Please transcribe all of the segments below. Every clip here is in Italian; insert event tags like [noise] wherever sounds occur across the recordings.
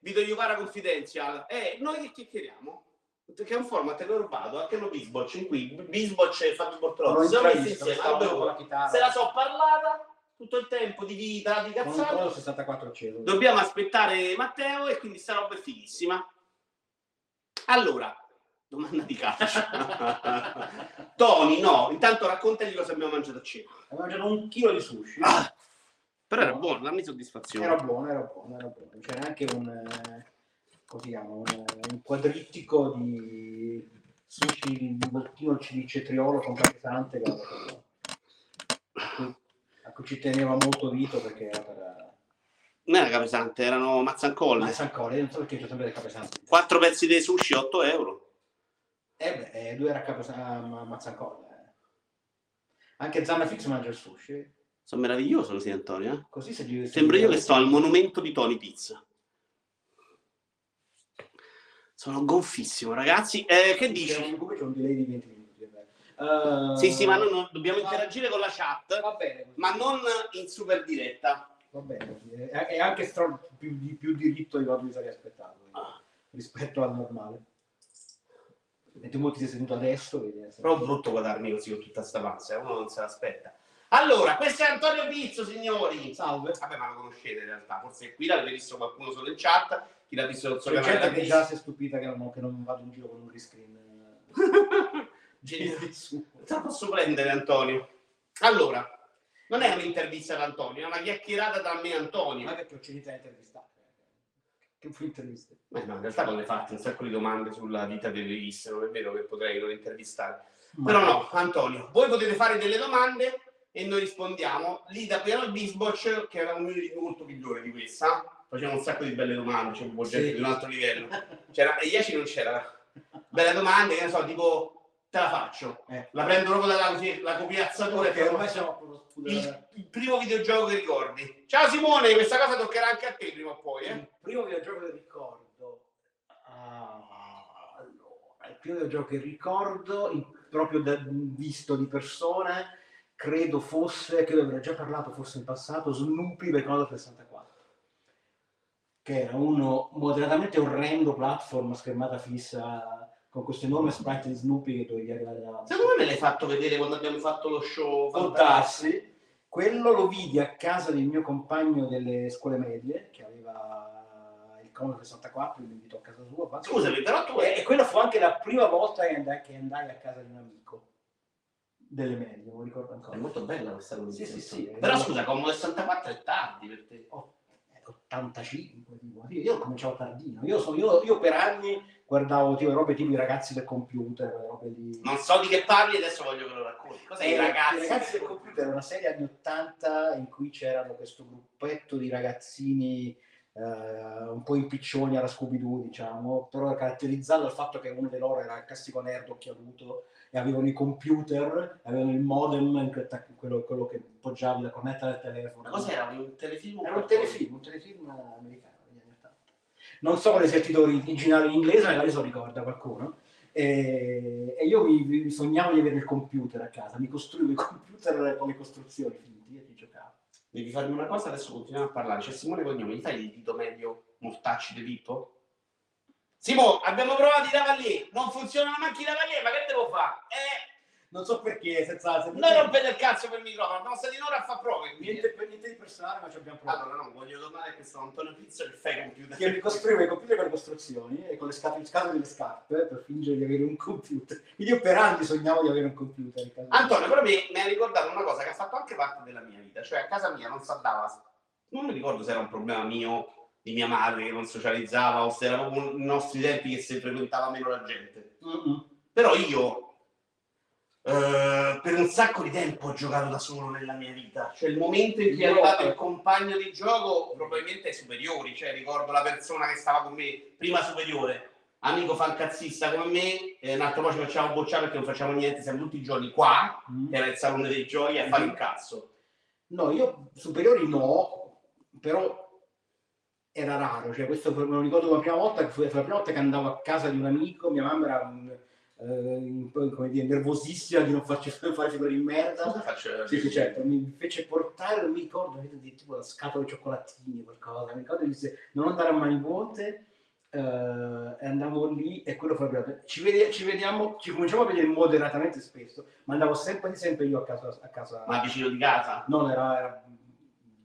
Video Juvara Confidential. E noi che chiacchieriamo? Che è un format che ho rubato, anche lo Bisboccia, in cui Bisboccia e Fabio Bortolozzi siamo messi insieme, abbiamo- la chitarra. se la so parlata tutto il tempo di vita, di cazzate. Commodore 64 acceso. Dobbiamo aspettare Matteo e quindi sta roba è fighissima. Allora, domanda di calcio. [laughs] Tony, no, intanto raccontagli cosa abbiamo mangiato a cena. Avevo mangiato un chilo di sushi. Ah, però era buono, dammi soddisfazione. Era buono, era buono, era buono. C'era anche un, eh, chiama, un, eh, un quadrittico di sushi di bottino al cilice triolo con pesante che era- a cui- a cui ci teneva molto Vito perché era per Non era capesante, erano mazzancolle. Mazzancoli, non so perché c'è sempre del capesanti. Quattro pezzi di sushi, 8 euro. Eh beh, eh, lui era capesanti, Mazzancoli. eh. Anche Zanna Fix mangia il sushi. Sono meraviglioso così, Antonio. eh? Così se Sembra io che sto al monumento di Tony Pizza. Sono gonfissimo, ragazzi. Eh, che dici? c'è un delay di 20 minuti. Eh, Sì, sì, ma noi non- dobbiamo interagire con la chat, Va bene, ma non in super diretta. Va bene, è, anche stra- più, di più diritto di quanto mi sarei aspettato Ah. rispetto al normale. E tu molti sei seduto adesso, eh, Però è brutto guardarmi così con tutta sta panza, uno non se l'aspetta. Allora, questo è Antonio Pizzo, signori. Salve. Vabbè, ma lo conoscete in realtà, forse qui l'avete visto qualcuno solo in chat, chi l'ha visto suo C'è canale gente che già si è stupita che non, che non vado in giro con un. [laughs] Su. Te la posso prendere, Antonio? Allora, non è un'intervista ad Antonio, è una chiacchierata tra me e Antonio. Ma perché ho finito a intervistare. Che fu interviste? Beh, no, in realtà potrei farti un sacco di domande sulla vita delle riviste, non è vero che potrei non intervistare. Però no, Antonio, voi potete fare delle domande e noi rispondiamo. Lì da Piano Bisboc, che era un unity molto migliore di questa, faceva un sacco di belle domande, c'è un Sì. di un altro livello. C'era, e Iaci non c'era. Belle domande, che ne so, tipo, te la faccio. Eh. La prendo proprio dalla così, la copiazzatura e Perché proprio- ormai siamo il, il primo videogioco che ricordi. Ciao Simone, questa cosa toccherà anche a te prima o poi, eh? Il primo videogioco che ricordo. ah, allora, il primo videogioco che ricordo, proprio da- visto di persona, credo fosse, credo avrei già parlato forse in passato, Snoopy per Commodore 64. Che era uno moderatamente orrendo platform a schermata fissa con questo enorme sprite di Snoopy che dovevi arrivare davanti. Secondo me me l'hai fatto vedere quando abbiamo fatto lo show darsi. Quello lo vidi a casa del mio compagno delle scuole medie, che aveva il Commodore 64, mi invitò a casa sua. Scusami, però tu E, e quella fu anche la prima volta che andai, che andai a casa di un amico delle medie, non ricordo È ancora. molto bella questa cosa. Sì, sì, sì. Però scusa, Commodore 64 è tardi per te. Oh, eh, 85, tipo. io, io cominciavo tardino. Io, so- io- io per anni guardavo tipo, robe tipo i ragazzi del computer, robe di... Non so di che parli, adesso voglio che lo racconti. Cos'è Eh, i ragazzi? I ragazzi del computer era una serie anni 80 in cui c'erano questo gruppetto di ragazzini eh, un po' impiccioni alla Scooby-Doo, diciamo, però caratterizzato dal fatto che uno di loro era il classico nerd occhialuto e avevano i computer, avevano il modem, quello, quello che poggiavi da connettere al telefono. Ma cos'era? Un telefilm? Era un telefilm, un telefilm americano degli anni 80. Non so quale sia il titolo originale in inglese, magari se lo ricorda qualcuno. E, e io mi, mi sognavo di avere il computer a casa, mi costruivo i computer con le costruzioni finti e ci giocavo. Devi farmi una cosa, adesso continuiamo a parlare. C'è Simone Cognome, gli fai il dito medio mortacci di Pippo? Simo, abbiamo provato i lavalier, non funzionano neanche i lavalier, ma che devo fare? Eh, Non so perché, senza... senza noi rompete il cazzo per il microfono, abbiamo stati un'ora a fare prove. niente, niente di personale, ma ci abbiamo provato. Allora, no, voglio tornare a questo Antonio Pizzo che fai computer. Che mi costruivo i computer con le costruzioni e con le scatole, scatole delle scarpe per fingere di avere un computer. Quindi io per anni sognavo di avere un computer. in. Antonio, però mi, mi ha ricordato una cosa che ha fatto anche parte della mia vita, cioè a casa mia non si andava, non mi ricordo se era un problema mio, di mia madre che non socializzava o se era proprio i nostri tempi che si frequentava meno la gente. Mm-mm. Però io eh, per un sacco di tempo ho giocato da solo nella mia vita. Cioè il momento in cui è Io- arrivato il compagno di gioco, probabilmente ai superiori, cioè ricordo la persona che stava con me prima superiore, amico fancazzista come me, e un altro po' ci facciamo bocciare perché non facciamo niente, siamo tutti i giorni qua, Mm. era il salone dei giochi, a fare il cazzo. No, io superiori no, però era raro, cioè questo me lo ricordo la prima volta, che fu fu la prima volta che andavo a casa di un amico, mia mamma era un, eh, in- come dire, nervosissima di non farci [laughs] fare figure di merda. Faccio- Sì, sì, certo, mi fece portare, non mi ricordo, di tipo la scatola di cioccolatini, qualcosa, mi ricordo, mi disse non andare a mani vuote, eh, e andavo lì e quello fu la. Ci, vede- ci vediamo, ci cominciamo a vedere moderatamente spesso, ma andavo sempre, sempre io a casa. A casa. Ma vicino di casa? Non, era, era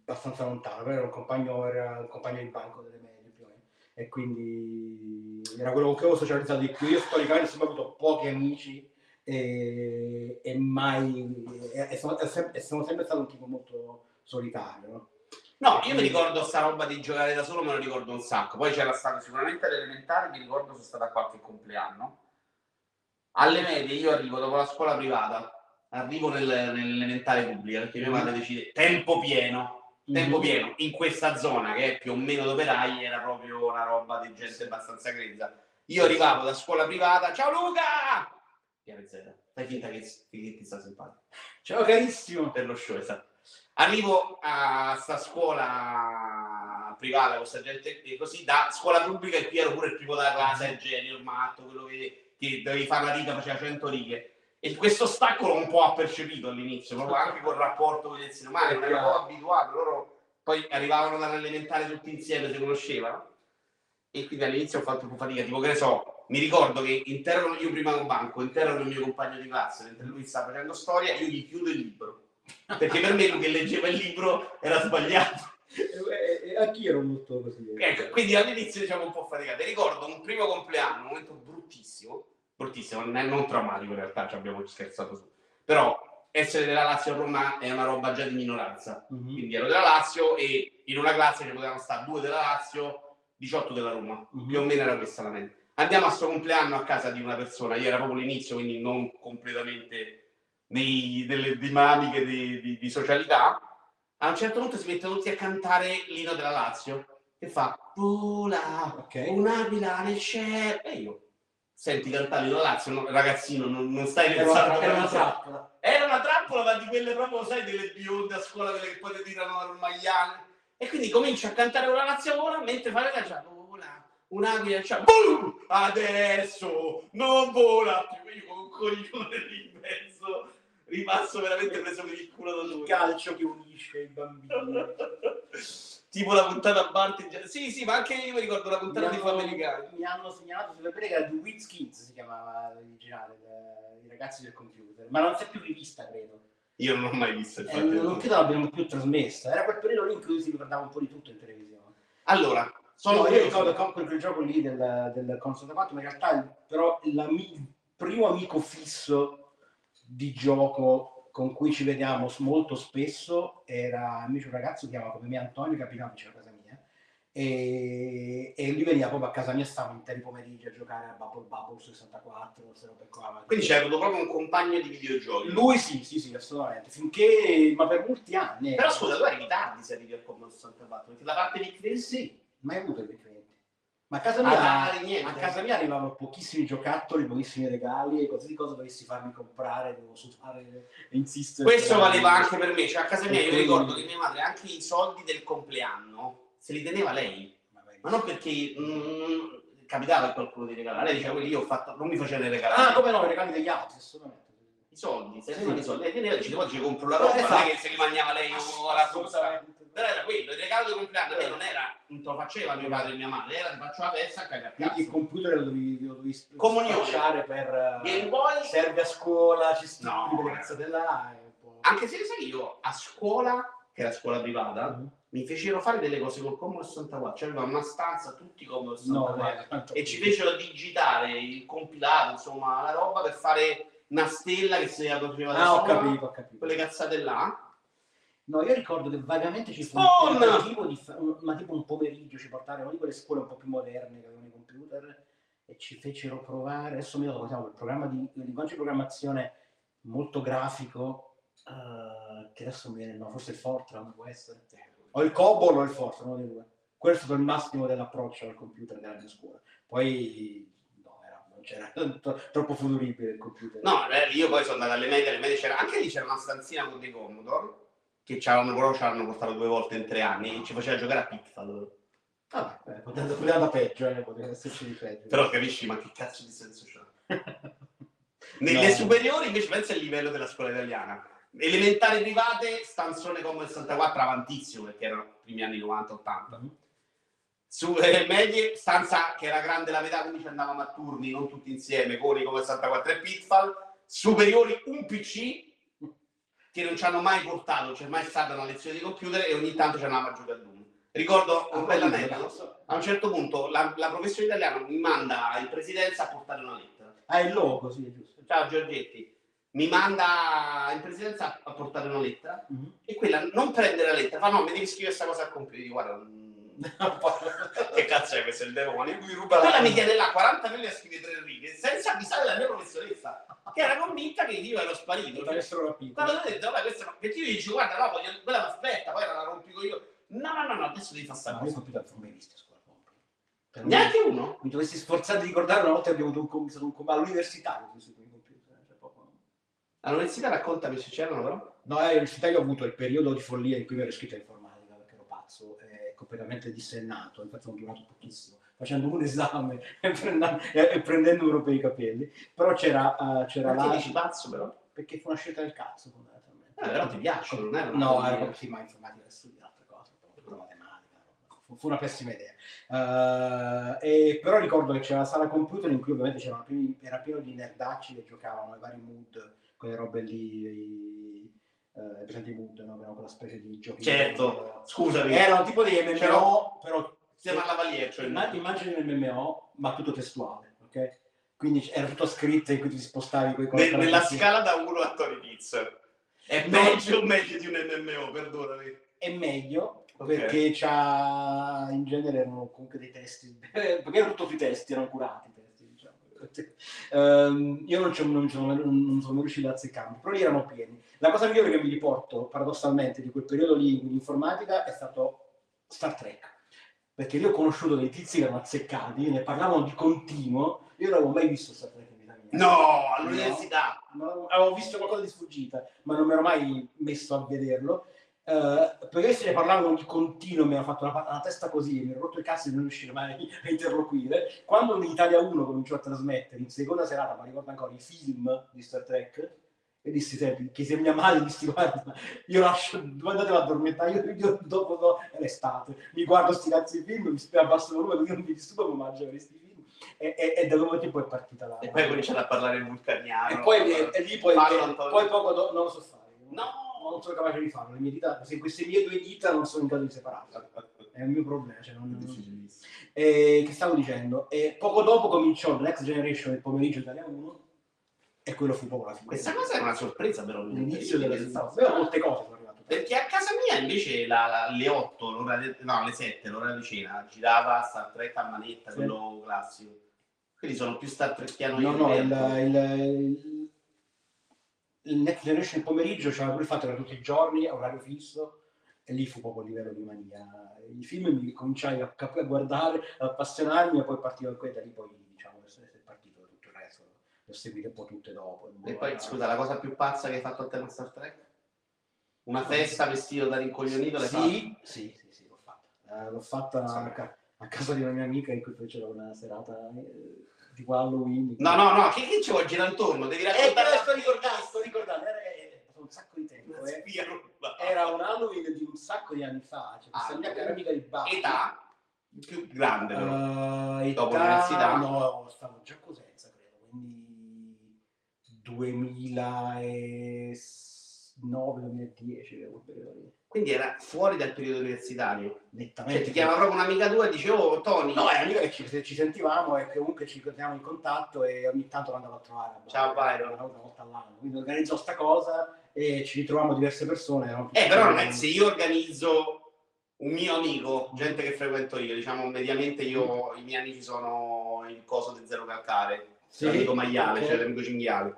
abbastanza lontano, però era un compagno, era un compagno di banco delle medie più o meno. E quindi era quello con cui avevo socializzato di più. Io storicamente ho sempre avuto pochi amici e, e mai e, e sono, e sono sempre stato un tipo molto solitario. no? No, io mi ricordo sta roba di giocare da solo, me lo ricordo un sacco. Poi c'era stato sicuramente all'elementare, mi ricordo sono stato a qualche compleanno. Alle medie io arrivo dopo la scuola privata, arrivo nel- nell'elementare pubblica, perché mia madre decide tempo pieno, tempo Mhm. pieno, in questa zona che è più o meno dove Rai era proprio una roba di gente abbastanza grezza. Io arrivavo da scuola privata, ciao Luca! Z, fai finta che, che ti sta simpatico Ciao carissimo! per lo show, esatto. Arrivo a sta scuola privata con questa gente così da scuola pubblica e qui ero pure il primo della classe, il genio, il matto, quello che, che dovevi fare una riga, faceva 100 righe. E questo stacco l'ho un po' appercepito all'inizio, proprio anche col rapporto con gli esseri umani, non po' abituato, loro poi arrivavano dall'elementare tutti insieme, si conoscevano. E quindi all'inizio ho fatto un po' fatica, tipo che ne so, mi ricordo che interrono io prima un banco, interrono il mio compagno di classe, mentre lui sta facendo storia, io gli chiudo il libro. Perché per me lui che leggeva il libro era sbagliato. E, e anch'io ero molto così. Ecco, quindi all'inizio diciamo un po' faticato. Ricordo un primo compleanno, un momento bruttissimo, bruttissimo, non, traumatico in realtà, ci abbiamo scherzato su. Però essere della Lazio a Roma è una roba già di minoranza. Mhm. Quindi ero della Lazio e in una classe ci potevano stare due della Lazio, 18 della Roma. Mhm. Più o meno era questa la mente. Andiamo a sto compleanno a casa di una persona, io era proprio l'inizio, quindi non completamente nei- nelle dinamiche di, di- di socialità. A un certo punto si mettono tutti a cantare l'inno della Lazio, che fa Vola, Ok. un'aquila nel cielo. E io, senti della Lazio, no, ragazzino, non, non stai pensando era una trappola. era una trappola, ma di quelle proprio, sai, delle bionde a scuola, quelle che poi ti tirano al maiale. E quindi comincio a cantare una Lazio vola, mentre fare la già vola, un'aquila, cioè, boom! Adesso non vola più. Io con un coglione lì in mezzo, rimasto veramente preso per il culo da Il lui. calcio che unisce i bambini. [laughs] tipo la puntata a Bart. Sì, sì, ma anche io mi ricordo la puntata di Mi Family Guy. mi hanno segnalato che era The Wits Kids si chiamava l'originale, de- i ragazzi del computer, ma non si è più rivista, credo. Io non ho mai visto il Eh, non credo l'abbiamo più trasmessa. Era quel periodo lì in cui si ricordava un po' di tutto in televisione. Allora, sono No, io curioso. ricordo con quel, gioco lì del, del Console 4, ma in realtà però il primo amico fisso di gioco con cui ci vediamo molto spesso era invece un ragazzo che chiamava come me Antonio, che abitava vicino a casa mia. E, e lui veniva proprio a casa mia, stava interi pomeriggi a giocare a Bubble Bubble 64, queste robe qua. Quindi c'è avuto proprio un compagno di videogiochi. Lui sì, sì, sì, assolutamente. Finché, ma per molti anni. eh. Però scusa, tu arrivi tardi se arrivi al Commodore 64, perché da parte di Chris sì, mai avuto i clienti. Ma a casa Ah, mia, niente. a casa mia arrivavano pochissimi giocattoli, pochissimi regali e qualsiasi cosa dovessi farmi comprare, devo sudare e insistere. Questo per- valeva anche per me, cioè a casa mia io ricordo che mia madre anche i soldi del compleanno se li teneva lei, ma non perché mm, capitava che qualcuno ti regalava, lei diceva quelli io ho fatto, non mi faceva regalare. Ah, come no, i regali degli altri, assolutamente. I soldi, se Sì. i soldi, lei teneva, diceva oggi compro la Eh, roba, non è esatto. che se li mangiava lei ora frusta. Assolutamente. Però era quello, il regalo di compleanno a me non era, non te lo faceva mio padre e mia madre, era ti faccio la festa a cagare a il computer lo dovevi, lo dovevi Comunione. spacciare per... eh, Game Boy, serve a scuola, ci sti No. quelle cazzate là. e un po'. anche se sai io a scuola, che era scuola privata, Mhm. mi fecero fare delle cose col Commodore 64, cioè aveva una stanza tutti Commodore No, 64 beh, tanto- e ci fecero digitare il compilato, insomma, la roba per fare una stella che si faceva da Ah, ho capito, ho capito. quelle cazzate là. No, io ricordo che vagamente ci fu un tentativo di fa- ma tipo un pomeriggio ci portarono di quelle scuole un po' più moderne che avevano i computer e ci fecero provare, adesso mi ricordo come il programma di linguaggio di programmazione molto grafico, eh, che adesso mi viene, no, forse il Fortran può essere. O il Cobol o il Fortran, uno dei due. Quello è stato il massimo dell'approccio al computer della mia scuola. Poi no, era- non c'era [laughs] tro- troppo futuribile il computer. No, eh, io poi sono andato alle medie, alle medie c'era, anche lì c'era una stanzina con dei Commodore, che c'avevano, però ci hanno portato due volte in tre anni, e ci faceva giocare a Pixel. Vabbè, eh, poteva poteva da peggio, eh, poteva esserci di peggio. Però capisci, ma che cazzo di senso c'ha? [laughs] Nelle No. superiori invece pensa al livello della scuola italiana. Elementari private, stanzone come 64 avantissimo perché erano i primi anni 90-80. Su eh, medie, stanza che era grande la metà, quindi ci andavamo a turni, non tutti insieme, con i come 64 e Pitfall. Superiori, un PC che non ci hanno mai portato, c'è mai stata una lezione di computer e ogni tanto ci andavamo a giocare a Doom. Ricordo un bel aneddoto. A un certo punto la, la professore italiana mi manda in presidenza a portare una lettera. Ah, è il logo, sì, è giusto. Ciao Giorgetti, mi manda in presidenza a portare una lettera Mhm. e quella non prende la lettera, fa no, mi devi scrivere questa cosa al computer. Guarda, [laughs] che cazzo è questo è il demonio? Lui ruba Quella mi chiede là 40 minuti a scrivere tre righe senza avvisare la mia professoressa che era convinta che io ero sparito. Quando ho detto, vabbè, questa perché io gli dico, guarda, no, voglio, quella mi aspetta, poi la rompico io. No, no, no, no, adesso devi fare sta No, io cosa. computer non mai visto a scuola. Me- Neanche uno? Mi dovessi sforzare di ricordare una volta che abbiamo avuto un un com- all'università che con i computer. cioè All'università raccontami se c'erano però. No, eh, all'università io ho avuto il periodo di follia in cui mi ero iscritto a informatica perché ero pazzo completamente dissennato, infatti sono durato pochissimo, facendo un [laughs] esame e, prendendo- e- prendendo per i capelli. Però c'era, eh, c'era Perché la... dici pazzo però? Perché fu una scelta del cazzo, fondamentalmente. Eh, però ti piace, non era una No, era sì, ma informatica studia altre cose, proprio la matematica. no. Fu, una pessima idea. Eh, e, però ricordo che c'era la sala computer in cui ovviamente c'erano pieni- era pieno di nerdacci che giocavano i vari mood, quelle robe lì, i, eh, presenti mood, no? Avevano quella specie di giochi. Certo, scusami. Erano tipo dei MMO, C'erano- però Siamo alla Valier, cioè Imma- immagini un MMO, ma tutto testuale, ok? Quindi era tutto scritto in cui ti spostavi quei Ne- nella scala da 1 a Tony Pizza. È No. peggio o meglio di un MMO, perdonami. è meglio Ok. perché c'ha in genere erano comunque dei testi [laughs] perché erano tutto sui testi erano curati Ehm, io non, non, non sono riuscito a azzeccarmi però lì erano pieni la cosa migliore che mi riporto paradossalmente di quel periodo lì in informatica è stato Star Trek perché lì ho conosciuto dei tizi che erano azzeccati ne parlavano di continuo io non avevo mai visto Star Trek in vita mia No, all'università. avevo- avevo visto qualcosa di sfuggita, ma non mi ero mai messo a vederlo. Eh, perché se ne parlavano di continuo, mi hanno fatto una, una testa così, mi ero rotto i cazzo di non riuscire mai a interloquire. Quando in Italia 1 cominciò a trasmettere, in seconda serata, ma ricordo ancora i film di Star Trek, e dissi sempre, chiesi a mia madre, dissi guarda, io lascio, dove andate ad addormentare, io, io dopo do, è l'estate, mi guardo sti cazzi di film, mi spiego abbasso il volume, così non mi disturbo, mi mangio questi film. E, e, e da dove tempo è partita la... E poi ho cominciato a parlare vulcaniano. E poi e, e lì poi, poi poco dopo non lo so fare. No! Non sono capace di farlo. Le mie dita, se queste mie due dita non sono in grado di separarle. È un mio problema. Cioè non, Difficilissimo. e, che stavo dicendo? E poco dopo cominciò Next Generation il pomeriggio Italia 1 e quello fu proprio la fine. Questa cosa è una sorpresa però. l'inizio della Pensavo- situazione. molte cose sono arrivate. Perché a casa mia invece la- la- alle 8, l'ora de- no, alle 7, l'ora di cena, girava Star Trek a manetta, Sì. quello classico. Quindi sono più Star Trekiano No, io. no, che il, altro. il, il Next Generation il pomeriggio c'era pure il fatto che era tutti i giorni, a orario fisso, e lì fu proprio il livello di mania. I film mi cominciai a, cap- a guardare, ad appassionarmi, e poi partivo da qui, da lì poi diciamo è partito tutto il resto. L'ho seguito un po' tutte dopo. E poi, scusa, la cosa più pazza che hai fatto a te con Star Trek? Una festa vestito da rincoglionito l'hai Sì, sì, sì, sì, l'ho fatta. Eh, l'ho fatta Sì. a, ca- a casa di una mia amica in cui c'era una serata eh, tipo Halloween. No, no, no, che, che ci vuoi girare intorno? Devi Eh, raccontare però sto ricordando, sto ricordando, era, era un sacco di tempo. Eh. Era un Halloween di un sacco di anni fa. Cioè, questa Ah, mia cara amica di Bari. Età più grande però. Eh, età, Dopo l'università? No, stavo già a Cosenza, credo, quindi 2009-2010, quel periodo lì. Quindi era fuori dal periodo universitario. Nettamente. Cioè ti chiama proprio un'amica tua e dice oh Tony, No, è un'amica che ci, ci sentivamo e comunque ci teniamo in contatto e ogni tanto lo andavo a trovare. a Ciao, Byron. Una volta all'anno. Quindi organizzò sta cosa e ci ritrovavamo diverse persone. tutti- Eh, però non è se io organizzo un mio amico, gente che frequento io, diciamo mediamente io, i miei amici sono il coso del zero calcare, Sì, l'amico maiale, ok. cioè l'amico cinghiale.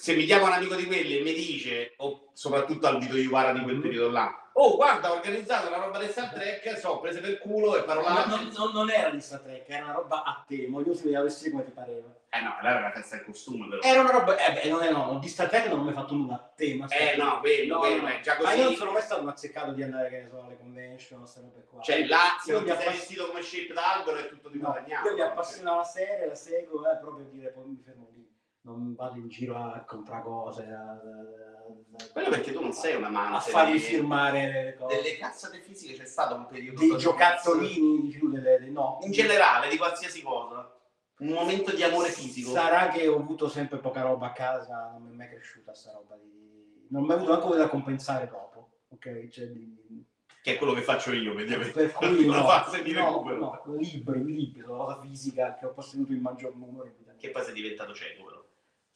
Se mi chiama un amico di quelli e mi dice, o soprattutto al Vito Iuvara di quel Mhm. periodo là, oh guarda ho organizzato una roba del Star Trek, so, prese per culo e No, parolacce. non, non- non era di Star Trek, era una roba a tema, ognuno si vedeva vestire come ti pareva. Eh no, allora era una festa del costume però. Era una roba, eh beh, non è no, di Star Trek non ho mai fatto nulla a tema. Eh no, quello, No, quello, no, è già Ma io non così. sono mai stato azzeccato di andare, che ne so, alle convention, queste robe qua. Cioè là, se Io non mi ti sei vestito come shape d'albero è tutto di No, guadagnato. io mi appassiona la serie, la seguo, eh, proprio dire, poi mi fermo lì. Non vado in giro a comprare cose, a, a- Quello perché tu non sei un a amante farmi delle- firmare delle cazzate fisiche, c'è stato un periodo dei giocattolini, dici tu, delle, delle- no. in generale di qualsiasi cosa. Un momento di amore fisico. Sarà che ho avuto sempre poca roba a casa, non mi è mai cresciuta sta roba di... Non ho mai avuto anche da compensare dopo, ok? Cioè, di- Che è quello che faccio io, mediamente. per cui [laughs] Una no, fase di no, recupero. no, libri, libri, una cosa fisica che ho posseduto in maggior numero. Che poi sei diventato cieco, però.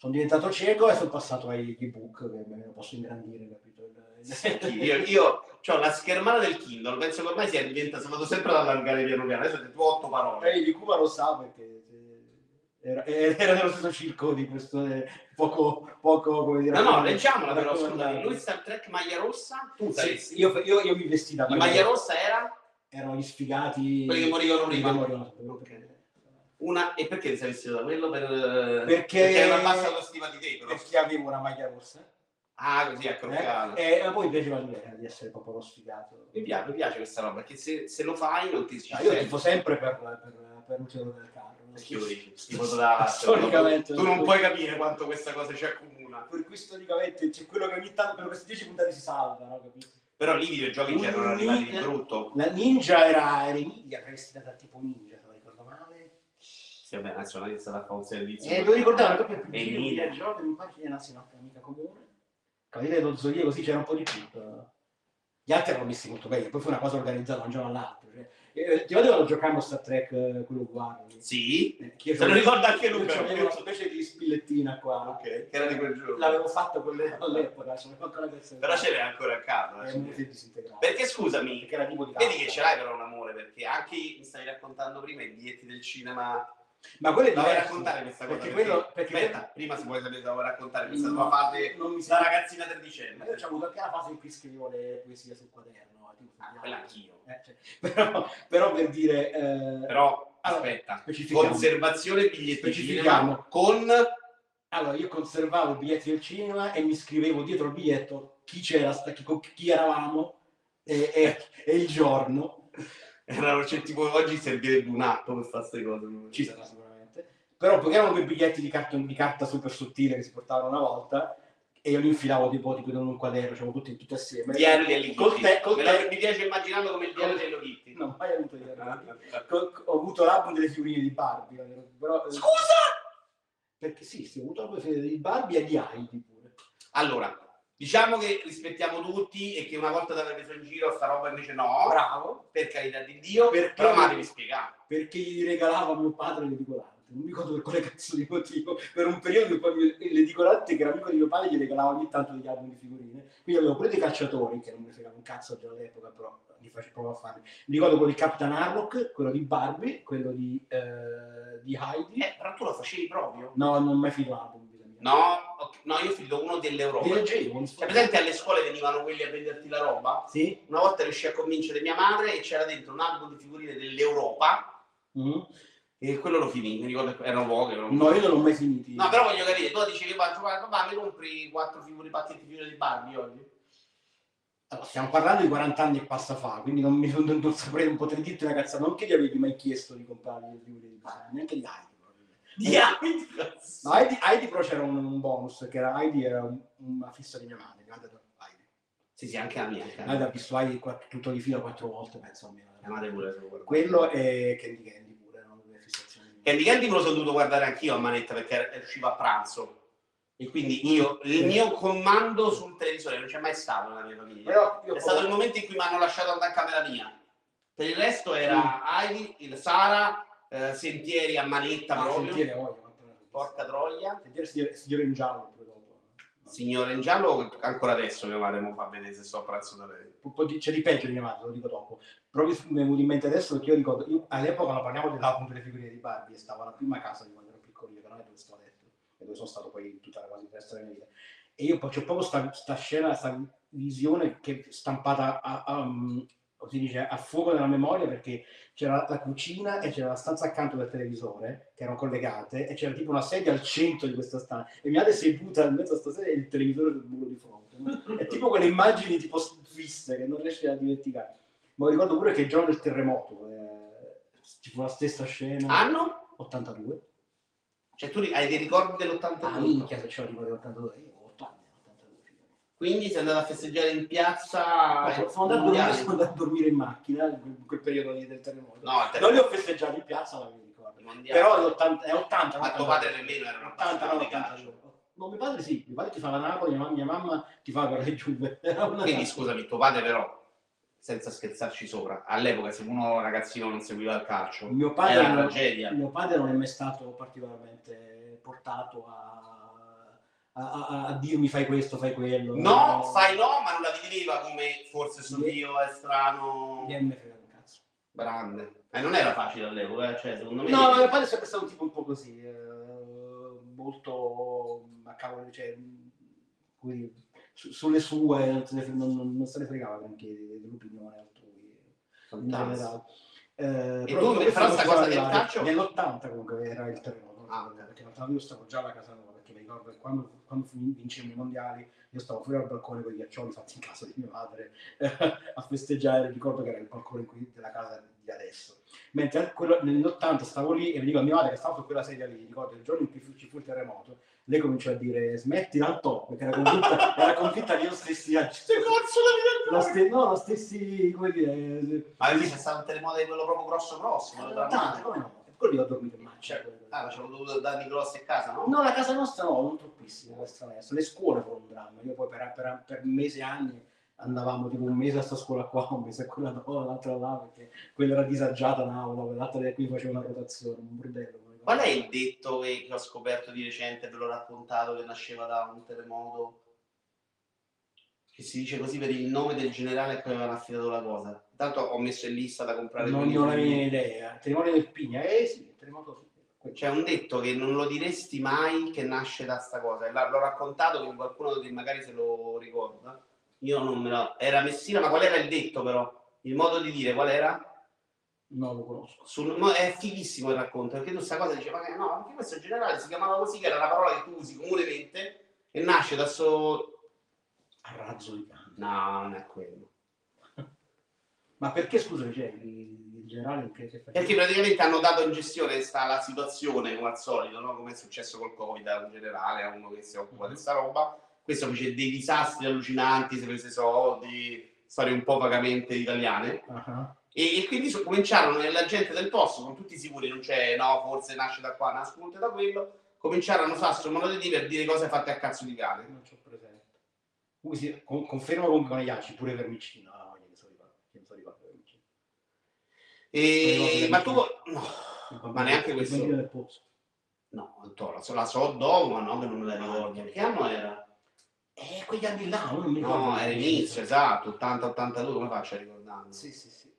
Sono diventato cieco e sono passato agli ebook che me lo posso ingrandire, capito? Il- Io, io ho la schermata del Kindle, penso che ormai sia diventato, vado sempre ad allargare piano piano, adesso ho detto otto parole. Di Cuba lo sa perché eh, era, era nello stesso circo di questo eh, poco, poco come dire. No, no, leggiamola però, scusami, lui Star Trek Maglia Rossa, tu Sì, saresti... io, io, io mi vesti da La maglia rossa era erano gli sfigati quelli che morivano prima. che morivano. Ok. Una... E perché ti sei vestito da quello? Per... Perché- hai una bassa autostima di te, però. perché avevo una maglia rossa Ah, così, eh, accroccato. e e poi mi piaceva l'idea di essere proprio lo sfigato Mi piace, mi piace questa roba, perché se, se lo fai non ti Ah, io tifo sempre per, per, per l'utero del carro Schifo [laughs] totale. Storicamente. Tu non puoi capire quanto questa cosa ci accomuna. per cui storicamente c'è quello che ogni tanto per queste 10 puntate si salva no? capito? Però lì i videogiochi c'erano arrivati di brutto. la ninja era, era Emilia vestita da tipo ninja se non ricordo male Sì, vabbè, adesso non è stata a fare un servizio. e devo ricordare una coppia più E vicina Emilia. di gioco mi pare che era una amica comune Cavaliere dello Zodiaco così c'era un po' di tutto gli altri erano messi molto bene poi fu una cosa organizzata da un giorno all'altro cioè, eh, ti ricordi quando giocavamo a Star Trek eh, quello uguale Sì, Eh, che se lo ricorda anche Luca. c'avevo una specie di spillettina qua Ok, che era di quel giorno. l'avevo fatta quelle all'epoca l'avevo ancora Però ce l'hai ancora a casa. è eh. disintegrato Perché scusami, perché era tipo di vedi che ce l'hai però un amore, perché anche mi stavi raccontando prima i biglietti del cinema. Ma quello è diverso, raccontare questa cosa? perché quello perché Aspetta, prima si vuole sapere vuoi raccontare questa No, tua fase non mi da ragazzina tredicenne. io ho avuto anche la fase in cui scrivevo le poesie sul quaderno tipo, Ah, quella anch'io. eh, cioè, [laughs] però, però per dire eh, Però, Allora, aspetta, specifichiamo. conservazione biglietti cinema con... allora io conservavo i biglietti del cinema e mi scrivevo dietro il biglietto chi c'era chi, con chi eravamo e, e- e il giorno Erano, cioè, tipo, oggi servirebbe un'app per fare queste cose. ci sarà sicuramente però perché erano quei biglietti di carta, di carta super sottile che si portavano una volta e io li infilavo tipo, tipo in un quaderno, diciamo tutti, tutti assieme. Diario degli Col te, col lo- te, Mi piace immaginarlo come il diario dello Kitty. non ho mai avuto diario. Ho avuto l'album delle figurine di Barbie, però, eh, Scusa! perché sì, sì, ho avuto l'album delle figurine di Barbie e di Heidi pure. Allora, diciamo che rispettiamo tutti e che una volta ti avrei preso in giro sta roba invece no, Bravo, per carità di Dio, Perché- però ma devi spiegare. perché gli regalava mio padre l'edicolante. Non mi ricordo per quale cazzo di motivo. Per un periodo poi l'edicolante che era amico di mio padre gli regalava ogni tanto degli album di figurine. Quindi avevo pure dei calciatori, che non mi fregava un cazzo già all'epoca, però li facevo provare a farli. Mi ricordo quello di Capitan Harlock, quello di Barbie, quello di, eh, di Heidi. Eh, però tu lo facevi proprio? No, non ho mai finito l'album. No, no, io fido uno dell'Europa. Leggevo. Cioè, presente alle scuole venivano quelli a venderti la roba? Sì. Una volta riuscì a convincere mia madre e c'era dentro un album di figurine dell'Europa Mhm. e quello lo finì, mi ricordo che erano poche. erano- No, io non l'ho mai finito. No, però voglio capire, tu dicevi, papà, papà, mi compri quattro figure, pacchetti di figure di Barbie oggi? Allora, stiamo parlando di 40 anni e passa fa, quindi non, mi, [laughs] non saprei, non potrei dirti una cazzata, non che gli avevi mai chiesto di comprare le figure di Barbie, neanche di Heidi. Di anni, cazzo. No, Heidi, Heidi però c'era un, un bonus, che era Heidi era un- una fissa di mia madre, adora Heidi. Sì, sì, anche la mia. Anche ha visto Heidi quattro- tutto di fila quattro volte, penso almeno. Mia madre pure. Quello e Candy Candy pure, erano due fissazioni. Candy Candy me lo sono dovuto guardare anch'io a manetta perché usciva a pranzo. E quindi io, il mio comando sul televisore non c'è mai stato nella mia famiglia. Però È stato il momento in cui mi hanno lasciato andare a camera mia. Per il resto era Heidi, il Sara, eh, Sentieri a manetta Ah, proprio. sentiere, voglio, Porca troia. Sentiere signore, signore in giallo. Signore in giallo, ancora adesso mia madre mi fa vedere se sto a pranzo da lei. Di- c'è di peggio di mia madre, lo dico dopo. Proprio mi è venuto in mente adesso perché io ricordo, io, all'epoca non parliamo dell'album delle figurine di Barbie, stavo alla prima casa di quando ero piccolino, che non è dove sto adesso, e dove sono stato poi tutta la quasi resto della mia vita. E io poi c'ho proprio sta, sta scena, sta visione che è stampata a, a, come si dice, a fuoco nella memoria perché c'era la cucina e c'era la stanza accanto del televisore che erano collegate e c'era tipo una sedia al centro di questa stanza e mia madre seduta in mezzo a questa sedia e il televisore sul muro di fronte. È [laughs] tipo quelle immagini tipo fisse che non riesci a dimenticare. Ma ricordo pure che il giorno del terremoto, eh, tipo la stessa scena, Anno? 82. Cioè tu hai dei ricordi Ah, dell'82? minchia, se c'ho tipo 82, io ho 80 anni, 82 figurati. Quindi sei andato a festeggiare in piazza? No, sono, andato a dormire, sono andato a dormire in macchina in quel, periodo lì del terremoto. No, non li ho festeggiati in piazza, ma mi ricordo. mondiale. Però è 80, è 80. Ma tuo 80. padre nemmeno era un 80, no, appassionato di 80. calcio. No, mio padre sì, mio padre ti fa la Napoli, mia mamma, mia mamma ti fa per le Juve. [laughs] Quindi scusami, tuo padre però, senza scherzarci sopra, all'epoca se uno ragazzino non seguiva il calcio, mio padre, era una non, tragedia. mio padre non è mai stato particolarmente portato a, a- a- a dirmi fai questo, fai quello. No, fai no, ma non la viveva come forse sono io, è strano, Niente me frega un cazzo. grande. E non era facile all'epoca, eh, cioè secondo me... No, mio padre è sempre stato un tipo un po' così, eh, molto a cavolo, cioè, dire, su- sulle sue non se ne, non, non- se ne fregava neanche dell'opinione altrui. Fantastico. Eh, E tu, però non sta si cosa del calcio- Nell'80 comunque era il terremoto, Ah, perché nell'80 io stavo già alla casa ricordo che quando, quando vincemmo i mondiali io stavo fuori al balcone con i ghiaccioli fatti in casa di mia madre [laughs] a festeggiare, ricordo che era il balcone della casa di adesso. Mentre quello- nell'80 stavo lì e mi dico a mia madre che stava su quella sedia lì, ricordo il giorno in cui fu- ci fu il terremoto, lei cominciò a dire smetti l'alto, perché era convinta, [laughs] era convinta che io stessi la lo, ste- no, lo stessi, come dire, Ma lì c'è stato un terremoto di quello proprio grosso grosso. quello Tante, drammatico. come no? E quello io ho dormito macchina. Ah, c'è dovuto darmi grossi a casa, no? No, la casa nostra no, non troppissimo, per strada est. Le scuole furono un dramma. Io poi per, per, per mesi e anni andavamo tipo un mese a sta scuola qua, un mese a quella là, l'altra là, perché quella era disagiata un'aula, quell'altra da qui faceva una rotazione, un bordello. Qual è il detto che, ho scoperto di recente, ve l'ho raccontato, che nasceva da un terremoto? Che si dice così per il nome del generale a cui avevano affidato la cosa. Intanto ho messo in lista da comprare Non ho la mia idea. Terremoto del Pigna, eh sì, terremoto sì. C'è un detto che non lo diresti mai che nasce da sta cosa. L'ho raccontato che qualcuno che magari se lo ricorda. Io non me lo... Era Messina, ma qual era il detto però? Il modo di dire qual era? No, lo conosco. Sul- è fighissimo il racconto perché tu questa cosa dici ma che- no perché questo generale si chiamava così che era una parola che tu usi comunemente e nasce da so A razzo di cane. no non è quello [laughs] Ma perché, scusa, cioè, il generale fa? perché praticamente hanno dato in gestione sta la situazione come al solito no? come è successo col covid un generale a uno che si occupa di sta roba questo fece dei disastri allucinanti si prese soldi storie un po' vagamente italiane Ah, E, e quindi so- cominciarono nella gente del posto, sono tutti sicuri, non c'è, no, forse nasce da qua, nasce da quello, cominciarono a usare modo di dire per dire cose fatte a cazzo di cane. Non c'ho presente. Con- confermo con gli altri, pure Vermicino. No, no, io mi sono ricordato, io mi sono ricordato Vermicino. E, ma tu, no, ma neanche questo. No, Antonio, la so, dopo, ma no, che non me la ricordo. Che anno era? Eh, quegli anni là, non mi ricordo. No, era inizio, esatto, 80-82, come faccio a ricordarmi? Sì, sì, sì.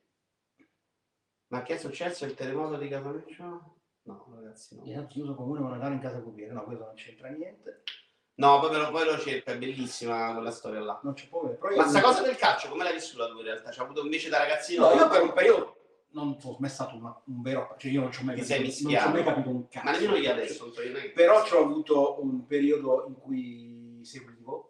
Ma che è successo? Il terremoto di Casaleccio? No, ragazzi, no. Io chiuso comune con Natale in casa copiere. No, questo non c'entra niente. No, poi, però, poi lo cerco, è bellissima quella storia là. Non c'è io Ma sta cosa del calcio, come l'hai vissuta tu in realtà? C'è avuto invece da ragazzino? No, io per un periodo non sono mai stato una- un vero... Cioè io non ci ho mai capito, non mai capito un cazzo. Ma nemmeno io adesso, so, Però ci ho avuto un periodo in cui seguivo,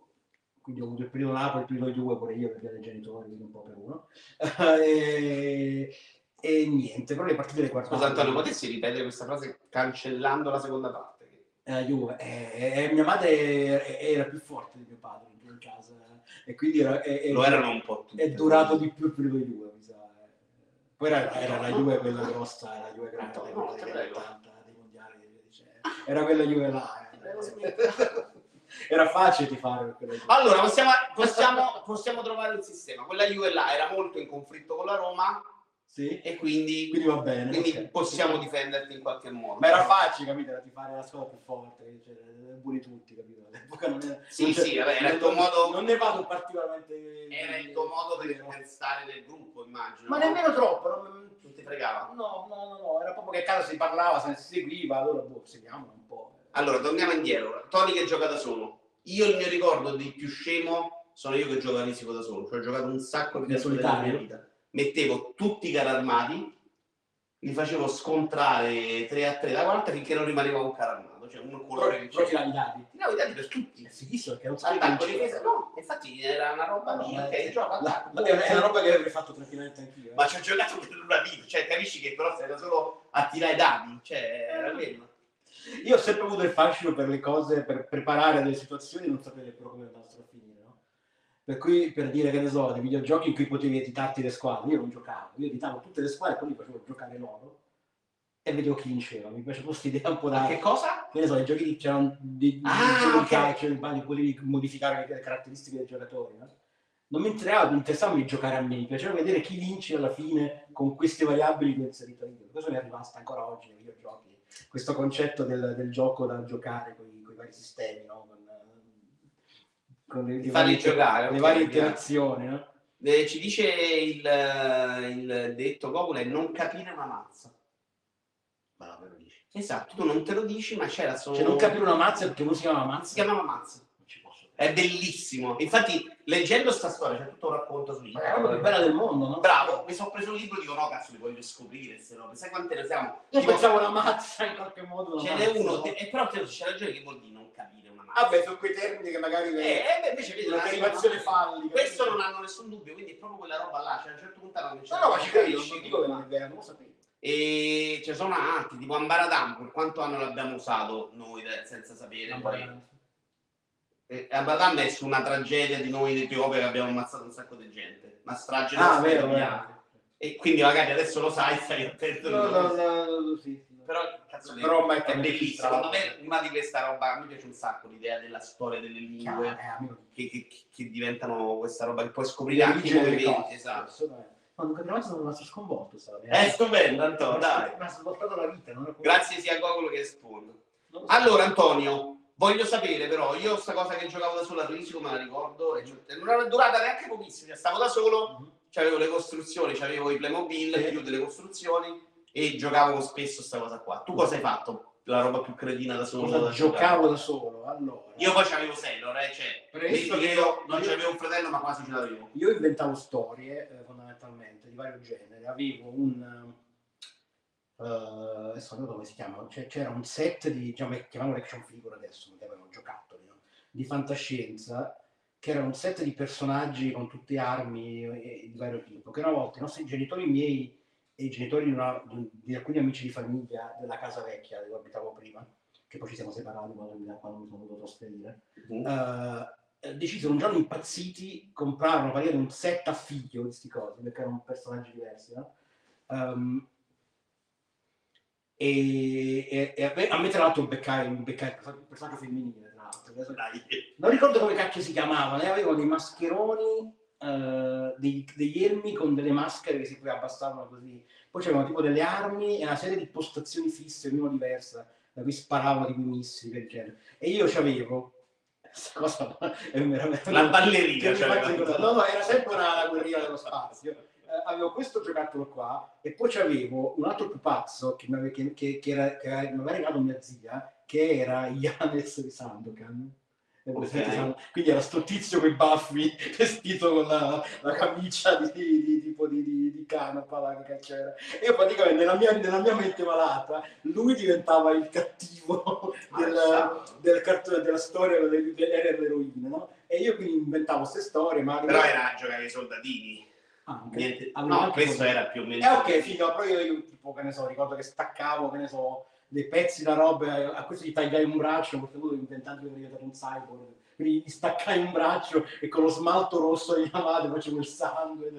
quindi ho avuto il periodo Napoli, il periodo Juve, pure io perché dei genitori, quindi un po' per uno. [laughs] e, e niente, però le partite le guardavo. Scusa Antonio, potessi ripetere questa frase cancellando la seconda parte? Eh, Juve. Eh, eh, mia madre era più forte di mio padre in caso, eh, e quindi era, Lo erano un po' tutti. è durato di più il periodo Juve, sa. eh. Poi era, era la Juve quella grossa, la Juve grande, quella degli prego. 80, dei mondiali, era quella Juve là. eh. Era facile di fare quella Juve. Allora, possiamo, possiamo, possiamo trovare un sistema. Quella Juve là era molto in conflitto con la Roma Sì? e quindi, Quindi va bene. quindi ok. possiamo difenderti in qualche modo. Ma era facile, capito? Era di fare la squadra più forte, cioè, buoni tutti, capito? All'epoca non era... Sì, non sì, vabbè, era il tuo modo- Non ne vado particolarmente... Era il tuo modo per, per stare nel gruppo, immagino. Ma no? nemmeno troppo, non... Non ti fregava. No, no, no, no, era proprio che a casa si parlava, se ne si seguiva, allora boh, seguiamo un po'. Allora, torniamo indietro. Tony che gioca da solo. Io il mio ricordo di più scemo sono io che gioco a risico da solo. Cioè, ho giocato un sacco di Da tempo della solitario? mia vita. Mettevo tutti i carri armati, li facevo scontrare 3 a 3 da quarta finché non rimaneva un carro armato. Cioè, un colore che Però c'era. tiravi i dadi. Tiravo i dadi per tutti. È fighissimo perché non Attacco, difesa. No, infatti era una roba No, lì, ma- ok, gioca, attacco. la- è una roba che avrei fatto tranquillamente anch'io. eh. Ma ci ho giocato per una vita, cioè capisci che però da solo a tirare i dadi, cioè era quello. Io ho sempre avuto il fascino per le cose, per preparare delle situazioni e non sapere però come andassero a finire, no? Per cui, per dire che ne so, dei videogiochi in cui potevi editarti le squadre, io non giocavo, io editavo tutte le squadre e poi li facevo giocare loro e vedevo chi vinceva. Mi piace questa idea un po' da... Ma che cosa? Che ne so, i giochi di, c'erano dei, Ah, di calcio, in cui potevi modificare le caratteristiche dei giocatori, no? Non mi interessava, mi interessava di giocare a me, mi piaceva vedere chi vince alla fine con queste variabili che ho inserito io. Questo mi è rimasto ancora oggi nei videogiochi, questo concetto del, del gioco da giocare con i vari sistemi, no? Con, eh, le, Di le farli varie, giocare. le varie interazioni. No? Eh, ci dice il, il detto Gogol è non capire una mazza. Ma no, me lo dici. Esatto, tu non te lo dici, ma c'era solo... Cioè non capire una mazza perché non si chiama mazza. Si chiamava mazza. È bellissimo. Infatti, leggendo sta storia, c'è tutto un racconto su Ma è la più bella del mondo, no? Bravo, mi sono preso un libro e dico no, cazzo, li voglio scoprire queste robe. Sai quante ne siamo? Io Tipo, pensavo una mazza in qualche modo. ce n'è uno, no? te- e però te, c'è ragione che vuol dire non capire una mazza. Vabbè, sono quei termini che magari Eh, eh, beh, invece vedi una una derivazione fallica. Questo non hanno nessun dubbio, quindi è proprio quella roba là. Cioè, a un certo punto non No, no, ma ci capisci non dico che non è vero, non lo sapevo. E ce ne sono altri, tipo Ambaradam, per quanto anno l'abbiamo usato noi eh, senza sapere. Poi. E Ambaradam è su una tragedia di noi in Etiopia che abbiamo ammazzato un sacco di gente. Una strage Ah, vero, vero. E quindi magari adesso lo sai, stai attento. No, no, no, no, sì, sì. Però, cazzo, Però è, è bellissimo. Secondo me una di questa roba, a me piace un sacco l'idea della storia delle Chiaro, lingue eh, che, che- che diventano questa roba che puoi scoprire anche i movimenti. Esatto. non capivo sono rimasto sconvolto, stava È stupendo, Antonio, dai. Mi ha svoltato la vita, Grazie sia a Gogol che a so. Allora, Antonio, voglio sapere però, io sta cosa che giocavo da solo a Risico me la ricordo, non era durata neanche pochissimo, cioè, stavo da solo, Mhm. avevo le costruzioni, avevo i Playmobil, Sì. più delle costruzioni e giocavo spesso sta cosa qua. Tu cosa hai fatto? La roba più cretina da solo? Da giocavo da solo? Allora, Io poi c'avevo Sailor, eh, cioè, Presto che- io non io- c'avevo un fratello ma quasi ce l'avevo. io inventavo storie eh, fondamentalmente di vario genere. Avevo un eh, adesso non so come si chiama, cioè, c'era un set di diciamo, chiamiamolo action figure adesso, perché avevano giocattoli, no? di fantascienza che era un set di personaggi con tutte armi e- di vario tipo, che una volta i nostri genitori miei e i genitori di, una- di- di alcuni amici di famiglia della casa vecchia dove abitavo prima, che poi ci siamo separati quando, mi- quando mi sono dovuto trasferire, eh, decisero un giorno impazziti comprarono praticamente un set a figlio di questi cose perché erano personaggi diversi no? Ehm, e, e- e a me- a me tra l'altro beccai un beccai un personaggio femminile tra l'altro Adesso- Dai. non ricordo come cacchio si chiamavano e avevano dei mascheroni eh, dei- degli elmi con delle maschere che si poi abbassavano così poi c'erano tipo delle armi e una serie di postazioni fisse ognuno diversa da cui sparavano tipo missili del genere e io c'avevo cosa [laughs] è veramente La ballerina, cioè, no, no, era sempre una, una guerriera dello spazio. Eh, avevo questo giocattolo qua e poi c'avevo un altro pupazzo che che, che, che era, che mi aveva regalato mia zia, che era Yanes di Sandokan. È presente Ok. Sandokan? Quindi era sto tizio con i baffi [laughs] vestito con la, la camicia di, di- tipo di, di, di canapa là, che cacchio era. E io praticamente nella mia, nella mia mente malata lui diventava il cattivo [laughs] del, del cartone della storia delle, delle eroine, no? E io quindi inventavo queste storie, ma Però era a giocare ai soldatini. Anche. Niente. Avevo No, questo quello. era più o meno. Eh ok, figo, però io, tipo, che ne so, ricordo che staccavo, che ne so, dei pezzi da roba, a questo gli tagliai un braccio, perché inventato che ero diventato un cyborg, quindi gli staccai un braccio e con lo smalto rosso di mia madre facevo il sangue.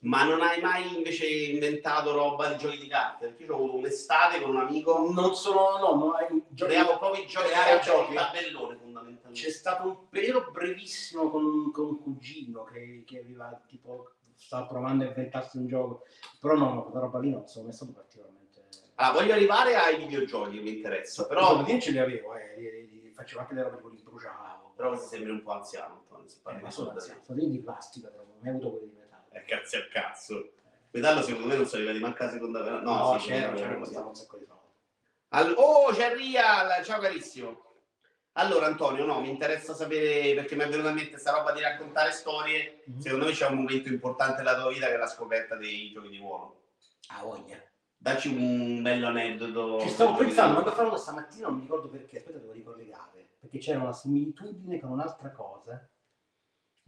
Ma non hai mai invece inventato roba di giochi di carte? Perché io ho avuto un'estate con un amico, Non sono, no, no, hai- giochi- creavo proprio i giochi di giochi. tabellone fondamentalmente. C'è stato un periodo brevissimo con, con un cugino che, che aveva tipo stava provando a inventarsi un gioco, però no, quella roba lì non sono mai stato particolarmente. Allora, voglio arrivare ai videogiochi mi interessano, però però, ce li avevo, eh, facevo anche le robe tipo li bruciavo. però questo sembri un po' anziano. Antonio, se parli Eh, ma sono anziano, sono di plastica, però non ho mai avuto quelli di metallo. Eh, cazzo al cazzo. Metallo secondo me non si arriva di manca seconda no, No, sì, c'era, c'era, costava un sacco di soldi. All- oh, c'è Rial, ciao carissimo. Allora Antonio, no, mi interessa sapere perché mi è venuta in mente questa roba di raccontare storie. Mhm. Secondo me c'è un momento importante della tua vita che è la scoperta dei giochi di ruolo. Ah, voglia. Dacci un bello aneddoto. Ci stavo pensando, quando farlo stamattina non mi ricordo perché, aspetta devo ricollegare, perché c'era una similitudine con un'altra cosa.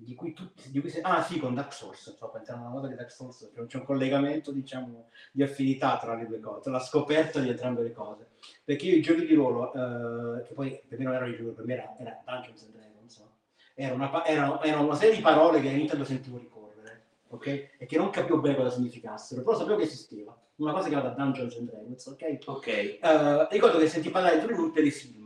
di cui tutti, di cui se- ah sì, con Dark Souls, sto pensando a una cosa di Dark Souls, c'è, c'è un collegamento, diciamo, di affinità tra le due cose, tra la scoperta di entrambe le cose. Perché io i giochi di ruolo, eh, che poi per me non erano i giochi, per me era, era Dungeons and Dragons, no? era, una, era, era una serie di parole che all'inizio sentivo ricorrere, ok? E che non capivo bene cosa significassero, però sapevo che esisteva. Una cosa chiamata Dungeons and Dragons, ok? Ok. Eh, ricordo che sentì parlare di un telefilm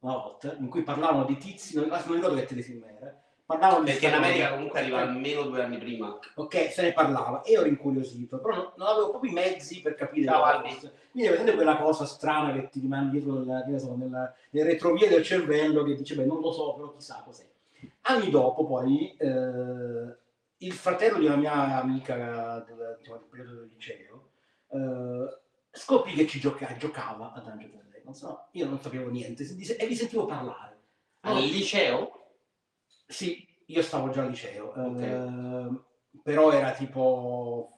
una volta in cui parlavano di tizi, non, non ricordo che telefilm era. Parlavano Perché in America cosa. comunque arriva almeno due anni prima. Ok, se ne parlava e ero incuriosito, però non, non avevo proprio i mezzi per capire Ciao. Quindi vedendo quella cosa strana che ti rimane dietro nella, so, nella, nelle retrovie del cervello che dice, beh, non lo so, però chissà cos'è. Anni dopo, poi, eh, il fratello di una mia amica del, del periodo del liceo eh, scoprì che ci gioca- giocava a Dungeons and Dragons. No? Io non sapevo niente e vi sentivo parlare. Al liceo? Sì, io stavo già al liceo, Ok. ehm, però era tipo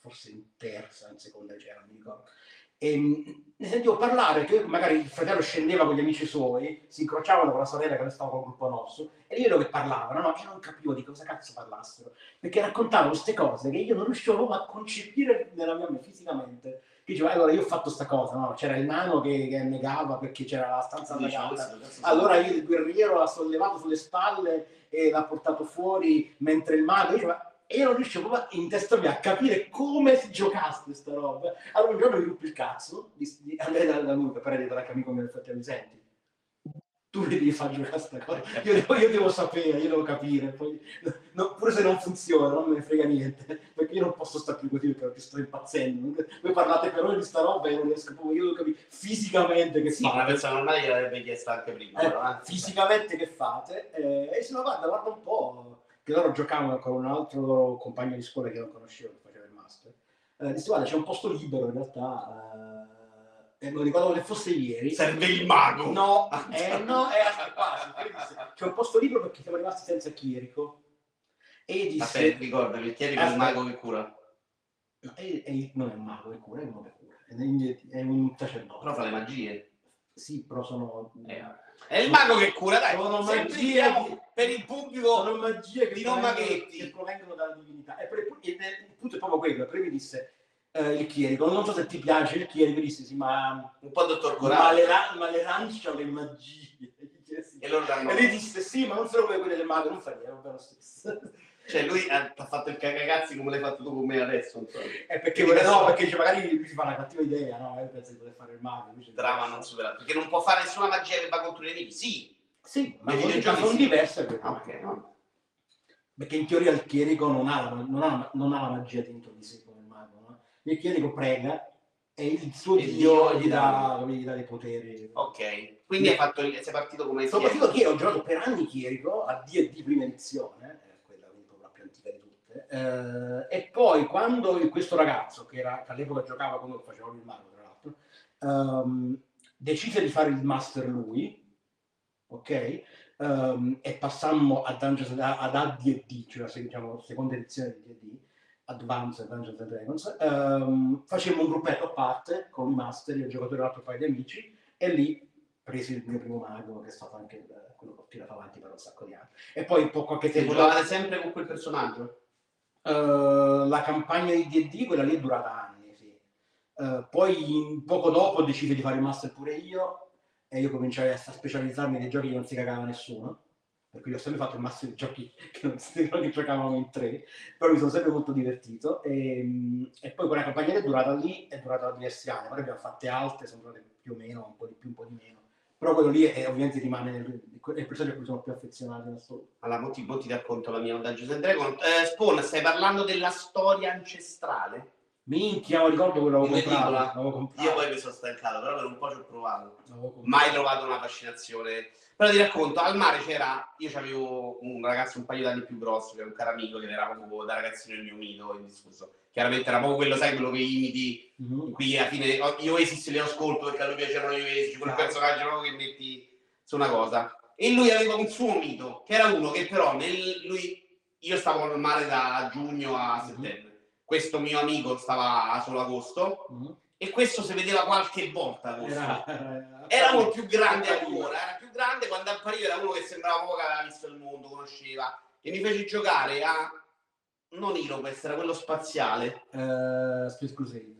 forse in terza, in seconda liceo, non mi ricordo. E mh, ne sentivo parlare che magari il fratello scendeva con gli amici suoi, si incrociavano con la sorella che stava con il gruppo nostro, e io vedo che parlavano, no? E non capivo di cosa cazzo parlassero, perché raccontavano queste cose che io non riuscivo proprio a concepire nella mia mente fisicamente. Diceva, allora io ho fatto sta cosa, no? C'era il nano che, che negava perché c'era la stanza annegata. cazzo Allora io il guerriero l'ha sollevato sulle spalle e l'ha portato fuori mentre il mago diceva e io non riuscivo proprio in testa mia a capire come si giocasse sta roba. Allora un giorno mi ruppe il cazzo, di, di andare da, da lui per parlare da amico mio fratello, senti, tu mi devi far giocare sta cosa, io devo, io devo sapere, io devo capire, poi, no, pure se non funziona, non me ne frega niente, perché io non posso stare più così perché sto impazzendo. Voi parlate per ore di sta roba e non riesco proprio, io devo capire fisicamente che Sì, fate. una persona normale gliel'avrebbe chiesto anche prima. Eh, però, eh. fisicamente che fate eh, e se no guarda guarda un po' che loro giocavano con un altro loro compagno di scuola che non conoscevo che faceva il master eh, disse guarda c'è un posto libero in realtà eh, e non ricordo che fosse ieri Serve il mago. no eh, no è disse, c'è un posto libero perché siamo rimasti senza Chirico e disse Aspetta, ricorda, il chiedi è il mago che cura. no, è- è- non è un mago è cura è uno che cura è un- è un sacerdote Però fa le magie. sì però sono Eh, È il mago che cura, dai. Sono magie di- per il pubblico. sono magie che di non provengono, maghetti. che provengono dalla divinità. E per- il, il punto è proprio quello. Prima disse eh, il chierico, non so se ti piace il chierico, disse sì, ma, Un po' dottor ma, Corale. le, ma le lancia le magie. [laughs] E loro danno... E lui disse sì, ma non sono come quelle del mago, non fa niente, va bene lo stesso. [laughs] Cioè lui ha, ha fatto il cagagazzi come l'hai fatto tu con me adesso. so. È perché, no, perché dice, magari lui si fa una cattiva idea, no? Io penso di poter fare il mago. invece- Drama non superato. Perché non può fare nessuna magia che va contro i nemici. Sì. Sì, ma sono, videogiochi sono sì. diverse. perché- Ah, ok, no. Perché in teoria il chierico non ha, la, non ha, non ha la magia dentro di sé il chierico prega e il suo E dio Dio gli dà, gli dà dei poteri. Ok. Quindi hai fatto sei partito come Soprattutto chierico. che io ho giocato per anni chierico a D&D prima edizione, eh, quella la più antica di tutte, eh, e poi quando questo ragazzo, che, era, che all'epoca giocava come faceva il mago tra l'altro, ehm, decise di fare il master lui, ok? Ehm, e passammo a Dungeons, ad AD&D, cioè la diciamo, seconda edizione di D&D, Advanced Dungeons and Dragons, ehm, facemmo un gruppetto a parte con i master, io giocatore e un altro paio di amici, e lì presi il mio primo mago, che è stato anche il- quello che ho tirato avanti per un sacco di anni. E poi un po' qualche tempo giocavate sempre con quel personaggio? eh, la campagna di D&D, quella lì è durata anni, sì. Eh, poi poco dopo decisi di fare il master pure io, e io cominciai a specializzarmi nei giochi che non si cagava nessuno, per cui ho sempre fatto il master di giochi [laughs] che, non che giocavamo in tre, però mi sono sempre molto divertito, e, mm, e poi quella campagna è durata lì è durata diversi anni, poi abbiamo fatte altre, sono durate più o meno, un po' di più, un po' di meno. Però quello lì è, ovviamente rimane il, il personaggio a cui sono più affezionato in assoluto. Allora, mo ti, mo ti racconto la mia Dungeons and Dragons. Eh, Spawn, stai parlando della storia ancestrale? Minchia, ricordo quello che avevo comprato. Io poi mi sono stancato, però per un po' ci ho provato. Mai trovato una fascinazione. Però ti racconto, al mare c'era, io avevo un ragazzo un paio d'anni più grosso, che era un caro amico, che era proprio da ragazzino il mio mito indiscusso. Chiaramente era proprio quello, sai, quello che imiti Mhm. qui alla fine io Oasis li ascolto perché a lui piacevano gli Oasis, quel personaggio proprio che metti su una cosa. E lui aveva un suo mito, che era uno che però nel, lui, io stavo al mare da giugno a Mhm. settembre, questo mio amico stava solo agosto Mhm. E questo si vedeva qualche volta. Era, era, Era più grande ancora, era più grande quando appariva era uno che sembrava poco che aveva visto il mondo, conosceva. e mi fece giocare a non Iroquest, era quello spaziale. Eh, Space Crusade.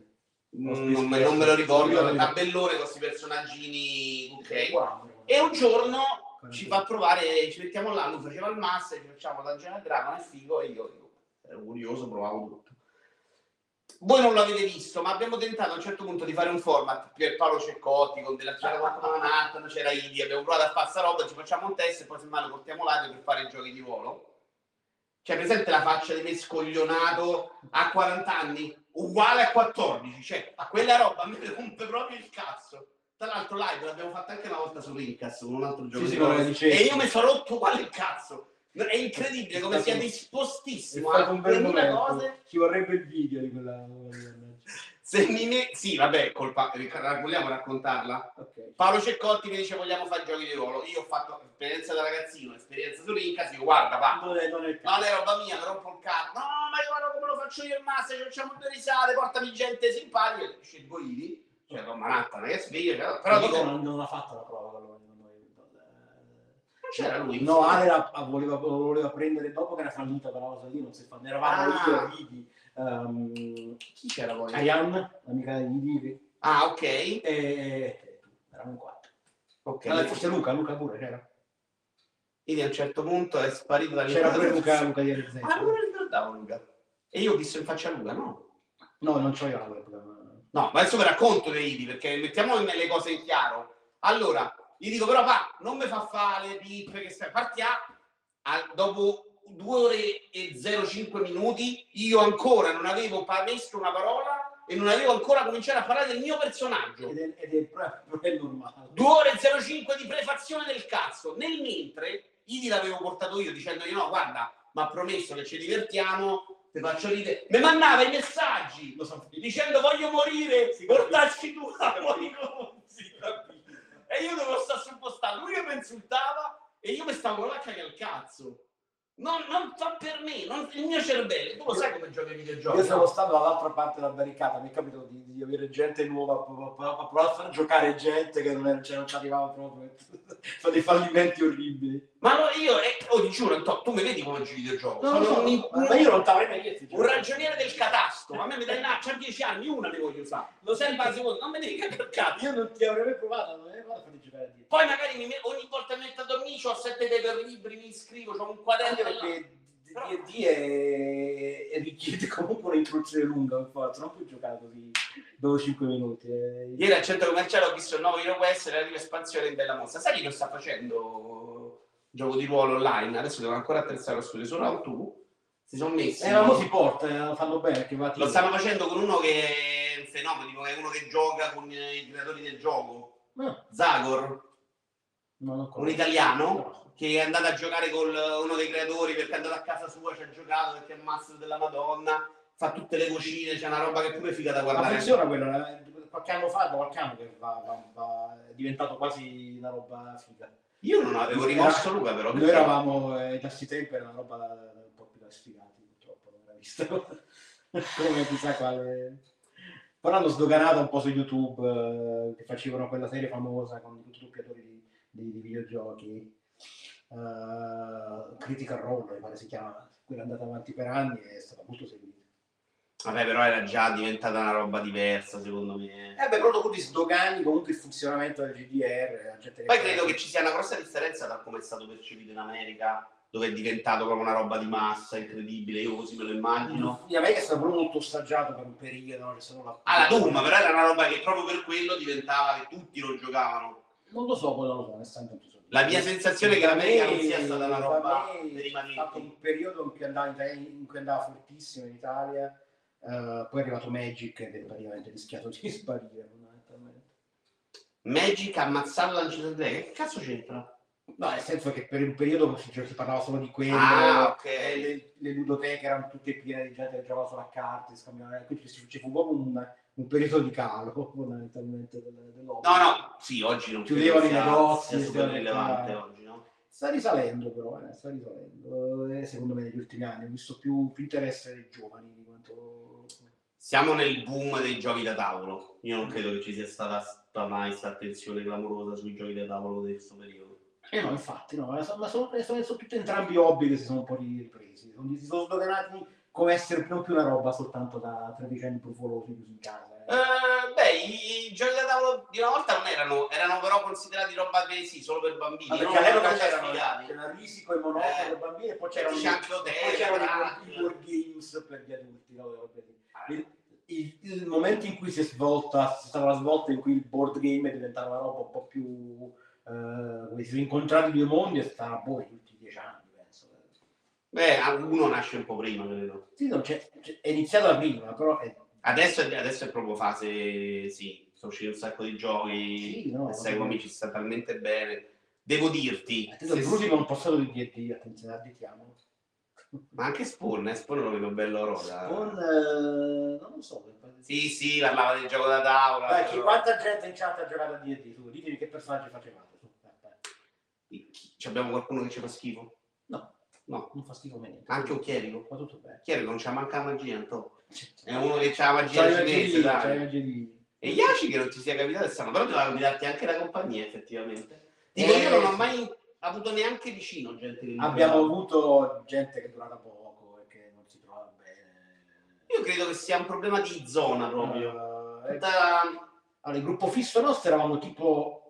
Non, non me, non me lo ricordo, un tabellone con questi personaggini. Ok. Wow. E un giorno ci fa provare, ci mettiamo là, lui faceva il master, ci facciamo Dungeon and Dragon, è figo, e io, io ero curioso, provavo tutto. Voi non l'avete visto, ma abbiamo tentato a un certo punto di fare un format per Paolo Ceccotti, con della c'era qualcuno Manhattan, c'era Idi, abbiamo provato a fare sta roba, ci facciamo un test e poi semmai lo portiamo là per fare i giochi di ruolo. Cioè, presente la faccia di me scoglionato a 40 anni, uguale a 14, cioè, quella roba a me rompe proprio il cazzo. Tra l'altro live l'abbiamo fatta anche una volta su Rincas con un altro gioco Sì, sì, e io mi sono rotto uguale il cazzo. È incredibile come sia dispostissimo a 3000 momento. cose. Ci vorrebbe il video di quella. Se mi me- Sì, vabbè, colpa... vogliamo raccontarla? Ok. Paolo Ceccotti mi dice vogliamo fare giochi di ruolo. Io ho fatto esperienza da ragazzino, esperienza su Rincas, dico guarda, va, Non è, non è il No, è roba mia, mi rompo il cazzo. No, ma io guarda come lo faccio io il master, ci facciamo due risate, portami gente simpatica. Scelgo Ivi, cioè con Manhattan che sveglia, cioè, però dico, non, non ha fatto la prova con noi. con noi. non c'era lui. No, Ale la- voleva, voleva prendere dopo che era fallita quella cosa lì, non si fa. Ne eravamo Ah. io Ivi. Um, Chi c'era poi? Ayan, l'amica di Ivi, Ah, ok. e, eravamo quattro. Ok. Allora, forse Luca, Luca pure c'era. Quindi a un certo punto è sparito dalle C'era pure Luca, Luca di RZ. Ah, non ricordavo Luca. E io ho visto in faccia a Luca, no? No, non c'ho io la. No, ma adesso vi racconto dei Ivi, perché mettiamo le cose in chiaro. Allora, gli dico però va, non mi fa fare le pippe che stai. Partiamo a- dopo due ore e 05 minuti, io ancora non avevo pa- messo una parola e non avevo ancora cominciato a parlare del mio personaggio. Ed è, ed è è normale. 2 ore e 05 di prefazione del cazzo. Nel mentre, Idi l'avevo portato io dicendogli no, guarda, mi ha promesso che ci divertiamo, ti faccio ridere. Mi mandava i messaggi Lo so, dicendo voglio morire, portarci tu a morire. E io dovevo stare sul postato, lui che mi insultava e io mi stavo con la cagare al cazzo. Non, non fa per me, non- il mio cervello, tu lo sai come giochi ai videogiochi. Io sono no? stato dall'altra parte della barricata, mi è capitato di, di avere gente nuova, a provare a far giocare gente che non, era- cioè, non ci arrivava proprio. [laughs] Sono dei fallimenti orribili. Ma no, io, eh, oh, ti giuro, tu mi vedi come giochi videogioco? No, Sono no, un, ma io non t'avrei mai chiesto. un ragioniere del catasto. A me mi dai là, c'ha 10 anni, una ne voglio usare. Lo sai in base a non mi devi cazzo. Io non ti avrei mai provato, non avrei provato a farti giocare a dire. Poi magari mi ogni volta mi metto a dormire, ho sette per libri, mi iscrivo, ho un quaderno. Perché D&D è, è richiede [laughs] comunque un'introduzione lunga, per forza, non puoi giocare così dopo 5 minuti. eh. Ieri al centro commerciale ho visto il nuovo Hero Quest e la prima espansione in Bella Mostra. Sai lo sta facendo? Gioco di ruolo online. Adesso devo ancora attrezzare lo studio. Solo Autu si sono messi. Eh, ma mo si porta, eh, lo fanno bene, Lo stanno facendo con uno che è un fenomeno, è uno che gioca con i creatori del gioco. No, Zagor, no, non un italiano No. Che è andato a giocare con uno dei creatori perché è andato a casa sua, ci ha giocato perché è il master della Madonna, fa tutte le cucine, c'è una roba che è pure figa da Ma guardare. funziona quello, eh, qualche anno fa, da qualche anno che va, va- va- è diventato quasi una roba figa. Io non avevo rimosso Luca però. Noi eravamo, eh, tempi era una roba un po' più da sfigati, purtroppo, non era visto. [laughs] Come chissà quale... Però hanno sdoganato un po' su YouTube, eh, che facevano quella serie famosa con tutti i doppiatori di, di- di videogiochi, eh, Critical Role, pare si chiama, quella è andata avanti per anni e è stata molto seguita. Vabbè, però era già diventata una roba diversa, secondo me. Eh beh, però dopo ti sdogani comunque il funzionamento del GDR, Poi credo che ci sia una grossa differenza da come è stato percepito in America, dove è diventato proprio una roba di massa incredibile. Io così me lo immagino. In America è stato proprio molto assaggiato per un periodo, no? Che sono la... Ah, la Doom, però era una roba che proprio per quello diventava che tutti lo giocavano. Non lo so, quello non lo so, onestamente non. La mia sensazione è che l'America non sia stata una roba per i È stato manetti. un periodo in cui andava, in cui andava fortissimo in Italia, eh, poi è arrivato Magic ed è praticamente rischiato di [laughs] sparire fondamentalmente. Magic ammazzato da Uncharted 3, che cazzo c'entra? No, nel senso che per un periodo si, parlava solo di quello, Ah, ok. e le, le ludoteche erano tutte piene di gente che giocava solo a carte, scambiava, quindi ci, ci fu proprio un, un periodo di calo fondamentalmente del- dell'hobby. No, no, sì, oggi non Chiudevano i negozi, sia super rilevante oggi, no? Sta risalendo però, eh, sta risalendo, eh, secondo me negli ultimi anni ho visto più, più interesse dei giovani di quanto... Siamo nel boom dei giochi da tavolo. Io non credo che ci sia stata, stata mai questa attenzione clamorosa sui giochi da tavolo di questo periodo. Eh no, infatti, no, ma sono, sono, sono, sono tutti entrambi hobby che si sono un po' ripresi, sono- si sono sdoganati come essere più una roba soltanto da tredicenni brufolosi chiusi in casa. eh. Eh, beh, i, i giochi da tavolo di una volta non erano, erano però considerati roba che sì, solo per bambini. Ma perché all'epoca Erano c'erano c'era Risico e Monopoly Eh. per bambini e poi C'era c'erano, anche poi Hotel, c'erano Crack. i, board games per gli adulti. no? Il, il- il momento in cui si è svolta, c'è stata la svolta in cui il board game è diventato una roba un po' più... Eh, si sono incontrati due mondi è stata boh, negli ultimi dieci anni, penso. Beh, uno nasce un po' prima, credo. Sì, no, c'è- c'è- è iniziata da prima, però è, Adesso è, adesso è proprio fase, sì, sono usciti un sacco di giochi, Sì, no, e come ci sta talmente bene. Devo dirti, Attento, se- l'ultimo è un passato di D&D, attenzione, additiamolo. ma anche Spawn, eh, Spawn lo vedo bello rosa. Con, eh, non lo so. Sì, sì, parlava del gioco da tavola. Dai, chi- quanta gente in chat ha giocato a D&D? Su, ditemi che personaggi facevate. Su, dai, dai. Chi- ci abbiamo qualcuno che ci fa schifo? No, No, non fa schifo niente. anche un chierico. Va tutto bene. Chierico non c'ha manca magia, Anto. È uno che c'ha la magia cinese, dai. E Yashi che non ti sia capitato è strano, però doveva guidarti anche la compagnia, effettivamente. Dico, Eh, io non ho mai avuto neanche vicino gente che Abbiamo guidava. avuto gente che è durata poco e che non si trovava bene. Io credo che sia un problema di zona proprio. Eh, Tutta- allora, il gruppo fisso nostro eravamo tipo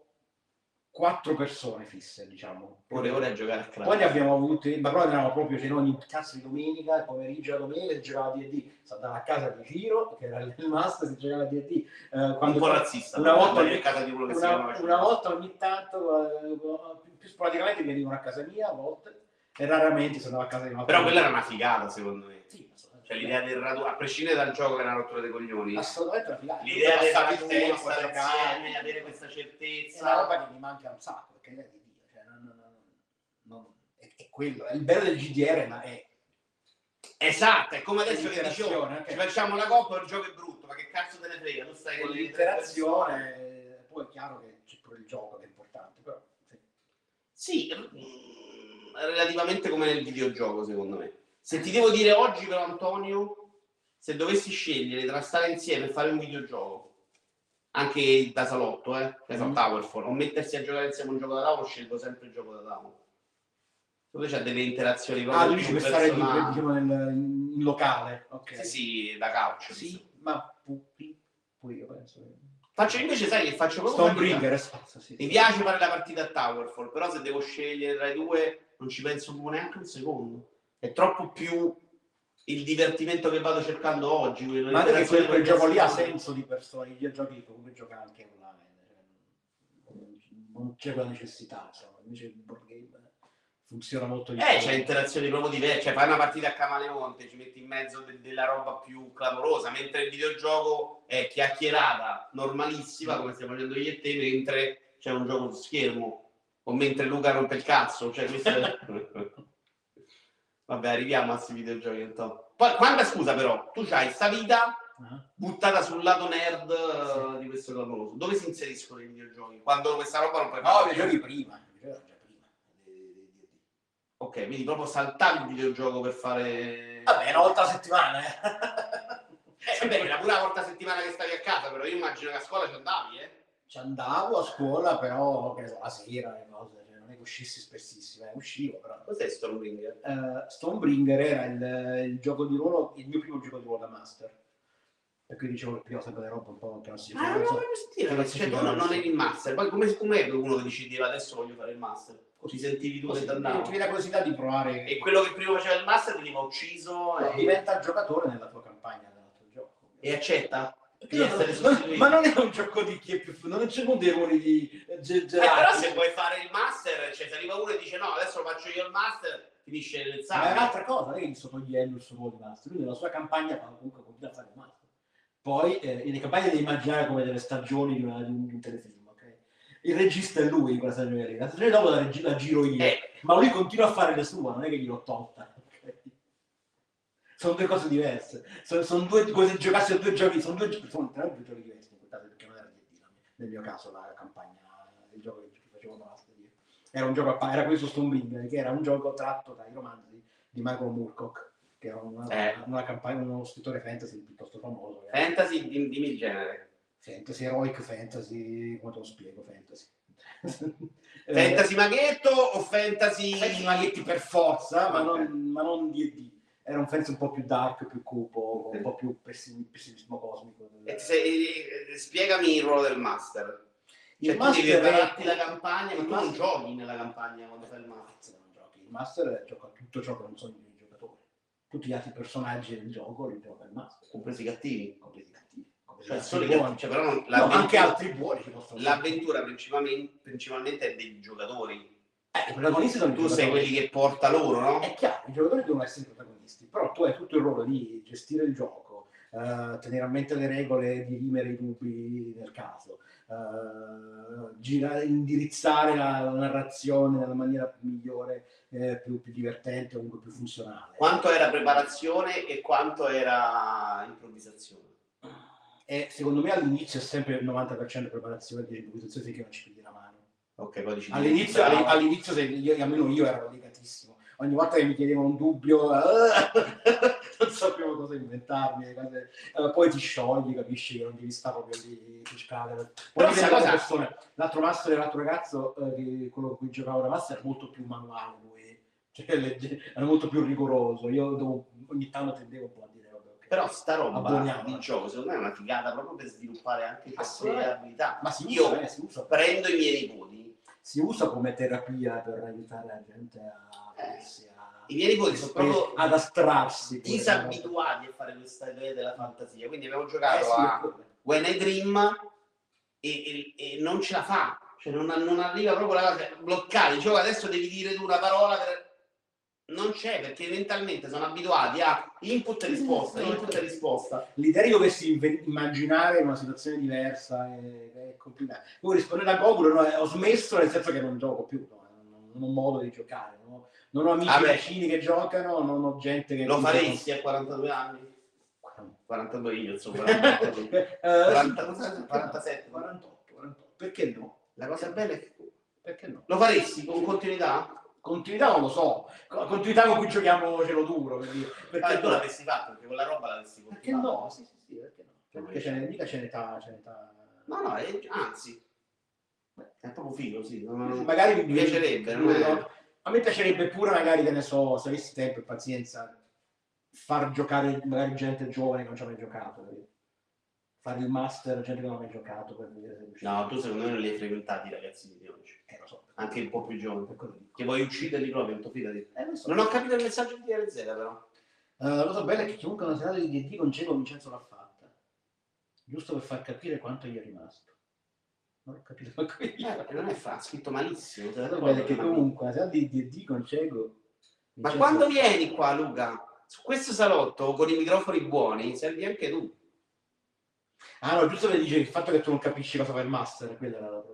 quattro persone fisse, diciamo. ore e ore a giocare a Poi Crash. ne abbiamo avute, ma però eravamo proprio, c'era ogni cazzo di domenica, il pomeriggio la domenica si giocava a D&D, si andava a casa di Ciro, che era il master, si giocava a D&D. Eh, un po' razzista. una volta, a casa di quello che una, una volta ogni tanto, eh, più, sporadicamente venivano a casa mia, a volte, e raramente si andava a casa di una Però quella era una figata, secondo me. Sì. Cioè l'idea del raduno, a prescindere dal gioco che è una rottura dei coglioni, Assolutamente l'idea del a stare insieme, avere questa è una certezza. roba che mi manca un sacco perché è di Dio cioè, non, non- non- è, è quello è il bello del GDR ma è Esatto, è come adesso che dicevo, anche. ci facciamo la coppa il gioco è brutto, ma che cazzo te ne frega? Tu stai con l'interazione eh, poi è chiaro che c'è pure il gioco che è importante però sì. Sì, mm, relativamente come nel videogioco, secondo me. Se ti devo dire oggi, però, Antonio, se dovessi scegliere tra stare insieme e fare un videogioco, anche da salotto, eh, che Mm. Towerfall, o mettersi a giocare insieme un gioco da tavolo, scelgo sempre il gioco da tavolo. Dove c'è delle interazioni ah proprio dici più per stare personali. diciamo nel, in locale ok Sì, sì, da couch. Sì, ma pi- pure io penso che- Faccio invece, sai che faccio proprio. Stonebringer spazio sì, Mi sì. piace fare la partita a Towerfall, però se devo scegliere tra i due non ci penso neanche un secondo. È troppo più il divertimento che vado cercando oggi. ma anche quel, quel gioco lì ha senso di persone i videogiochi comunque gioca anche online cioè, non- non c'è quella necessità insomma invece il board game funziona molto di Eh, più. c'è interazioni proprio diverse. Cioè, fai una partita a camaleonte, ci metti in mezzo de- della roba più clamorosa, mentre il videogioco è chiacchierata, normalissima, come stiamo facendo io e te, mentre c'è un gioco su schermo. O mentre Luca rompe il cazzo. Cioè, questo è- [laughs] [laughs] Vabbè, arriviamo a questi videogiochi. Antonio. Poi, quanta scusa però, tu hai sta vita Ah. buttata sul lato nerd eh, di questo clamoroso. Dove si inseriscono i videogiochi? Quando questa roba non puoi No, i più? giochi prima, di- Ok, quindi proprio saltavi il videogioco per fare... Vabbè, una volta a settimana, eh. [laughs] Eh, vabbè, era pure la volta a settimana che stavi a casa, però io immagino che a scuola ci andavi, eh? Ci andavo a scuola, però, che so, la sera, le cose, non è che uscissi spessissimo, eh, uscivo, però. Cos'è Stormbringer? Eh, Stonebringer era il, il gioco di ruolo, il mio primo gioco di ruolo da master. Per cui dicevo che prima sempre le robe un po' che non si Ah, non l'avevo sentito, cioè, tu non, non eri il master, poi come, come uno che decideva adesso voglio fare il master? Ci sentivi tu che Così, ti ti la curiosità di provare E quello che prima faceva il master veniva ucciso no, e, diventa giocatore nella tua campagna dell'altro gioco. e accetta? Di essere sostituito. ma non è un gioco di chi è più non c'è dei ruoli di ge- Eh, però se vuoi fare il master, cioè se arriva uno e dice no, adesso lo faccio io il master, finisce nel Ma è un'altra cosa, non è che gli sto togliendo il suo ruolo di master, lui nella sua campagna fa comunque continua a fare il master. Poi eh, nelle campagne devi immaginare come delle stagioni di, una- di un, un telefilm, ok? Il regista è lui in quella stagione lì, la stagione dopo la, regi- la giro io, Eh, ma lui continua a fare le sue, non è che gliel'ho tolta. Sono due cose diverse, sono, sono due cose giocate, sono due giochi, sono due, sono tre due giochi diversi in quel caso, perché non era nel mio caso la campagna, il gioco che facevo master. io. Era un gioco a era questo Stonebringer, che era un gioco tratto dai romanzi di Michael Moorcock, che era una, Eh. una campagna, uno scrittore fantasy piuttosto famoso. fantasy, dim- dimmi il genere. Fantasy, heroic fantasy, come te lo spiego, fantasy. Fantasy maghetto o fantasy... fantasy maghetti per forza, ma non, ma non D&D. Era un fantasy un po' più dark, più cupo, un po' più pessim- pessimismo cosmico. E eh, Spiegami il ruolo del master. Cioè, Il tu devi master è- prepararti la campagna, ma tu non master- giochi nella campagna quando fai il master. non giochi. Il master gioca tutto ciò che non sono i giocatori. Tutti gli altri personaggi del gioco li gioca il master, Compresi i cattivi. compresi i cattivi. Cioè, solo buoni. Cioè, però non- No, l'avventura- anche altri buoni ci possono. L'avventura principalmente, principalmente è dei giocatori. Eh, I protagonisti sono Tu sei quelli che porta loro, no? È chiaro, i giocatori devono essere i protagonisti, però tu hai tutto il ruolo di gestire il gioco, eh, tenere a mente le regole, dirimere i dubbi nel caso, eh, gira- indirizzare la, la narrazione nella maniera migliore, eh, più, più divertente, comunque più funzionale. Quanto era preparazione e quanto era improvvisazione. E secondo me all'inizio è sempre il 90% preparazione di improvvisazione finché non ci. Ok, poi dici All'inizio, bravo. all- all'inizio se io, almeno io ero legatissimo. Ogni volta che mi chiedevano un dubbio, [laughs] non sapevo cosa inventarmi. cose- eh, poi ti sciogli, capisci che non devi stare proprio lì. Poi dalle cosa- persone. L'altro master, l'altro ragazzo, eh, che- quello con cui giocavo da master, è molto più manuale lui. [laughs] Cioè, legge- era molto più rigoroso. Io dopo- ogni tanto tendevo un po' a dire. Però sta roba Abboniamo. di gioco secondo me è una figata proprio per sviluppare anche le Assolutamente. abilità. Ma si Io usa, eh, si usa. prendo i miei nipoti, si usa come terapia per aiutare la gente a, Eh, a- i miei nipoti sono proprio ad astrarsi. disabituati a fare questa idea della fantasia. Quindi abbiamo Eh, giocato sì, a. When I Dream e, e- e non ce la fa. Cioè non, non arriva proprio la cosa. Cioè adesso devi dire tu una parola per... Non c'è perché mentalmente sono abituati a input e risposta, input e risposta. L'idea di doversi immaginare una situazione diversa è, è complicata. Voi rispondete a Goku, no, ho smesso nel senso che non gioco più, no, non, ho modo di giocare, no? non ho amici Ah, vicini che giocano, non ho gente che... Lo faresti a 42 anni? 42 io, insomma. 42. [laughs] Eh, 40, sì, 47. 48, 48. Perché no? La cosa bella è che Perché no? lo faresti con continuità? Continuità non lo so, con- continuità con cui giochiamo cielo duro, per dire. perché Ah, tu no? l'avresti fatto perché quella roba l'avresti Perché continuata. no? Sì, sì, sì, perché no? Perché ce n'è, mica ce n'è età, ce n'è età. No, no, è- anzi, è proprio figo, sì. non- Magari mi piacerebbe, non è- A me piacerebbe pure, magari, che ne so, se avessi tempo e pazienza, far giocare magari gente giovane che non ci ha mai giocato. capito? Fare il master, gente che non ha mai giocato per vedere se. No, tu secondo me non li hai frequentati i ragazzini di oggi. Eh, lo so. Anche un po' più dico. Che vuoi ucciderli proprio, tu fidati. Eh, so. Non ho capito il messaggio di DRZ però. Eh, la cosa bella è che chiunque una serata di D&D con Cego Vincenzo l'ha fatta. Giusto per far capire quanto gli è rimasto. Non ho capito manco io. Eh, perché non è fa, ha scritto malissimo. La la cosa bella è che ma- comunque una serata di D&D con Cego... Ma quando vieni qua, Luca? Su questo salotto con i microfoni buoni, servi anche tu. Ah no, giusto per dire il fatto che tu non capisci cosa fa il master, quello era il problema.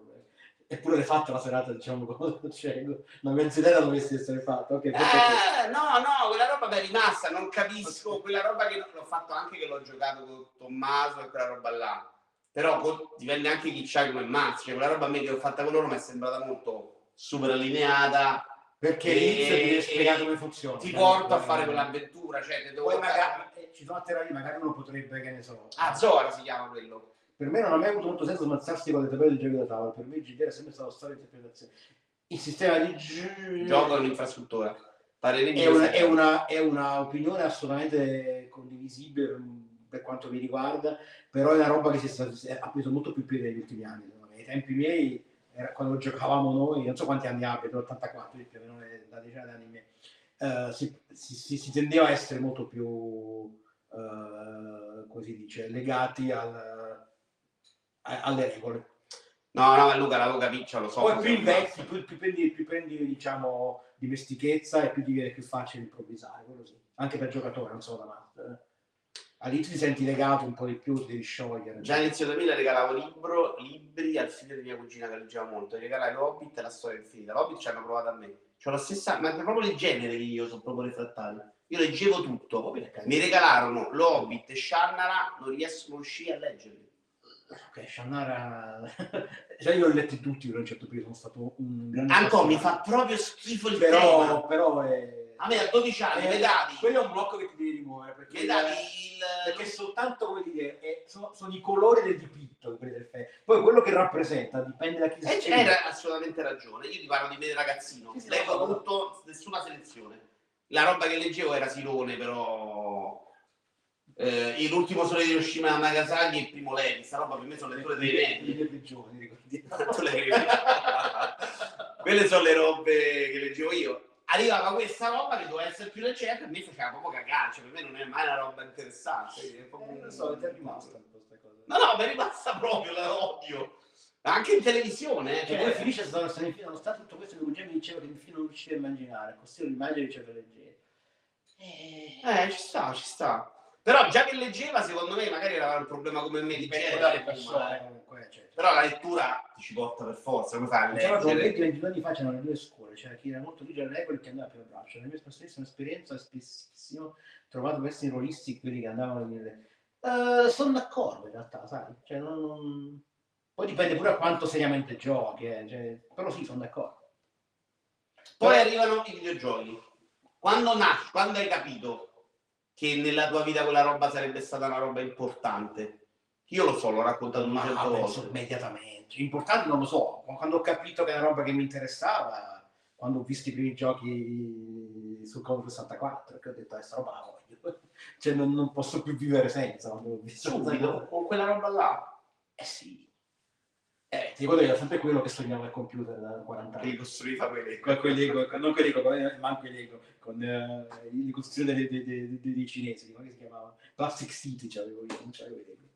Eppure l'hai fatta la serata, diciamo, [laughs] con Cego. Una mezz'idea dovesse essere fatta. Ok, perché- Eh, no, no, quella roba è rimasta, non capisco, quella roba che l'ho fatto anche che l'ho giocato con Tommaso e quella roba là. Però con- dipende anche chi c'ha come mazzo, cioè quella roba a me che ho fatta con loro mi è sembrata molto super allineata, Perché all'inizio ti devi spiegare come funziona. ti porto a fare quell'avventura, cioè te devo Poi magari eh, ci sono ragazzi, magari uno potrebbe, che ne so. Ah, Zora si chiama quello. Per me non ha mai avuto molto senso smazzarsi con le tabelle del gioco da tavola. Per me il GDR è sempre stato storia di interpretazione. Il sistema di gi- Gioco è un'infrastruttura. Parere è una, è, una, è una opinione assolutamente condivisibile mm, per quanto mi riguarda, però è una roba che si è sta- si è- ha preso molto più piede negli ultimi anni. Ai tempi miei, era quando giocavamo noi, non so quanti anni abbia, però 84, quindi più o meno da decine d'anni miei, eh, si, si- si- si tendeva a essere molto più, eh, come si dice, legati al- alle regole. No, no, ma Luca l'avevo capito, lo so. Poi più invecchi, più, più prendi, più prendi, diciamo, dimestichezza e più viene più facile improvvisare, sì. Anche per giocatore, non solo da master. eh. All'inizio ti senti legato un po' di più, devi sciogliere. Già all'inizio 2000 regalavo libro, libri al figlio di mia cugina che leggeva molto. Regalai l'Hobbit e la storia infinita. L'Hobbit ci hanno provato a me. C'ho la stessa, ma è proprio il genere che io sono proprio refrattario. Io leggevo tutto. Mi regalarono l'Hobbit e Shannara, non riesco non riuscii a leggerli. Ok, Shannara... [laughs] cioè io ho letti tutti, però a un certo punto sono stato un grande... Ancora mi fa proprio schifo il Però, tema. però è... A me a 12 anni, Eh, mi davi, Quello è un blocco che ti devi rimuovere, perché, mi davi il... perché soltanto, come dire, è- sono, sono i colori del dipinto. Poi quello che rappresenta dipende da chi E scrive. c'era assolutamente ragione. Io ti parlo di me ragazzino. Sì, sì, no. tutto, nessuna selezione. La roba che leggevo era Silone, però. Eh, l'ultimo sole di Hiroshima e Nagasaki e il primo Levi. Sta roba per me sono le tue dei I medie. più giovani, ricordiamo. [laughs] Tu le credi? Quelle sono le robe che leggevo io. Arrivava questa roba che doveva essere più leggera, per me faceva proprio cagare, cioè per me non è mai una roba interessante. è proprio Eh, non so, ti è rimasta questa cosa. No, no, mi è rimasta proprio, la odio. Anche in televisione, eh, Cioè, cioè, poi finisce stato semifinale, nonostante tutto questo, cugino mi diceva che in fine non riusciva a immaginare, così l'immagine riceve leggera. Eh, Eh, ci sta, ci sta. Però già che leggeva, secondo me, magari era un problema come me di dalle eh. persone comunque, cioè. Però la lettura ti ci porta per forza, come fai a C'era leggere? 20-22 anni fa c'erano le due scuole, c'era chi era molto rigida e quelli che andava più a braccio. Nella mia stessa esperienza, spessissimo, ho trovato questi ruolisti quelli che andavano a dire "Eh, sono d'accordo in realtà, sai, cioè, non- poi dipende pure a quanto seriamente giochi, eh, cioè, però sì, sono d'accordo. Poi arrivano i videogiochi. Quando nasci, quando hai capito che nella tua vita quella roba sarebbe stata una roba importante? Io lo so, l'ho raccontato un cento volte. immediatamente. L'importante non lo so, quando ho capito che era roba che mi interessava, quando ho visto i primi giochi sul Commodore 64, che ho detto, questa roba la voglio. [laughs] Cioè, non, non posso più vivere senza. Subito, con quella roba là, Eh sì. Eh, ti ricordo che era sempre quello che sognavo al computer da 40 anni. ricostruiva quelle Con quei Lego, con- non quei Lego, con- manco Lego, con eh, le costruzioni dei, dei- dei- dei- cinesi, come si chiamava? Plastic City c'avevo io, non c'avevo Lego.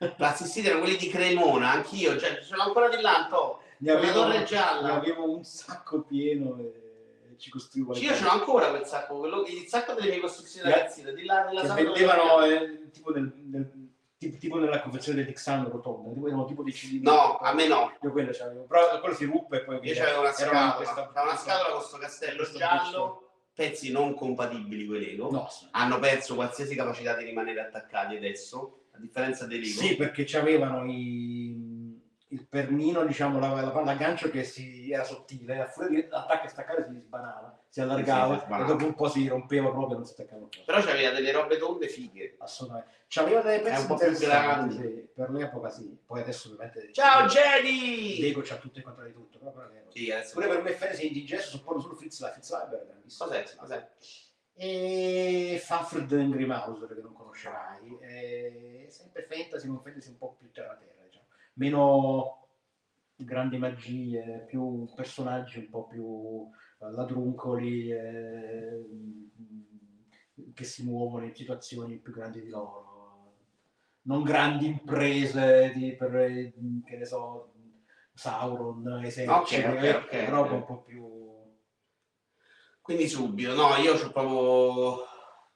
[laughs] Plastic City erano quelli di Cremona, anch'io, cioè, ce l'ho ancora di là, Anto. Ne avevo, torre ne avevo un sacco pieno e ci costruivo. le Io cose. ce l'ho ancora quel sacco, quello, il sacco delle mie costruzioni ragazzine, di là nella sala vendevano eh, tipo, nel, nel- tipo, tipo nella confezione del Dixano rotonda, tipo, erano tipo dei cilindri. No, a me no. Io quello c'avevo, però quello si ruppe e poi Io c'avevo una scatola, questa- una scatola con questo castello giallo, pezzi non compatibili con Lego. No, sì. Hanno perso qualsiasi capacità di rimanere attaccati adesso, a differenza dei Lego. Sì, perché c'avevano i- il pernino, diciamo, la, la, l'aggancio che si, era sottile, a furia di attacca e staccare si sbanava, si allargava Sì, e dopo un po' si rompeva proprio e non si attaccava più. Però c'aveva delle robe tonde fighe. Assolutamente. C'aveva delle È pezzi un po' più interessanti, grandi. sì, per l'epoca sì. Poi adesso ovviamente... Ciao Jenny! Lego c'ha tutto il contrario di tutto, però per. Sì, adesso Pure per me Fantasy di gesso supporto solo Fritz Life era grandissimo. Cos'è? Cos'è? E Fafred Angry Mouser che non conoscerai, è sempre fantasy, ma un fantasy un po' più terra terra, diciamo. meno grandi magie, più personaggi un po' più ladruncoli eh, che si muovono in situazioni più grandi di loro, non grandi imprese di, per, eh, che ne so, Sauron, eserciti, Ok, ok, eh, ok, roba un po' più Quindi subito, no, io ci ho proprio,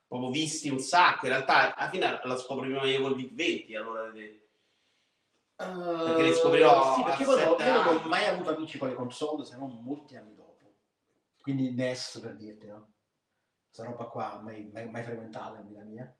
proprio visti un sacco. In realtà, alla fine la scopro prima io col Big 20, allora di- Perché li scoprirò Sì, a perché io, non- ho mai avuto amici con le console se non molti anni. Quindi NES per dirti, no? Questa roba qua mai, mai, mai frequentata in vita mia.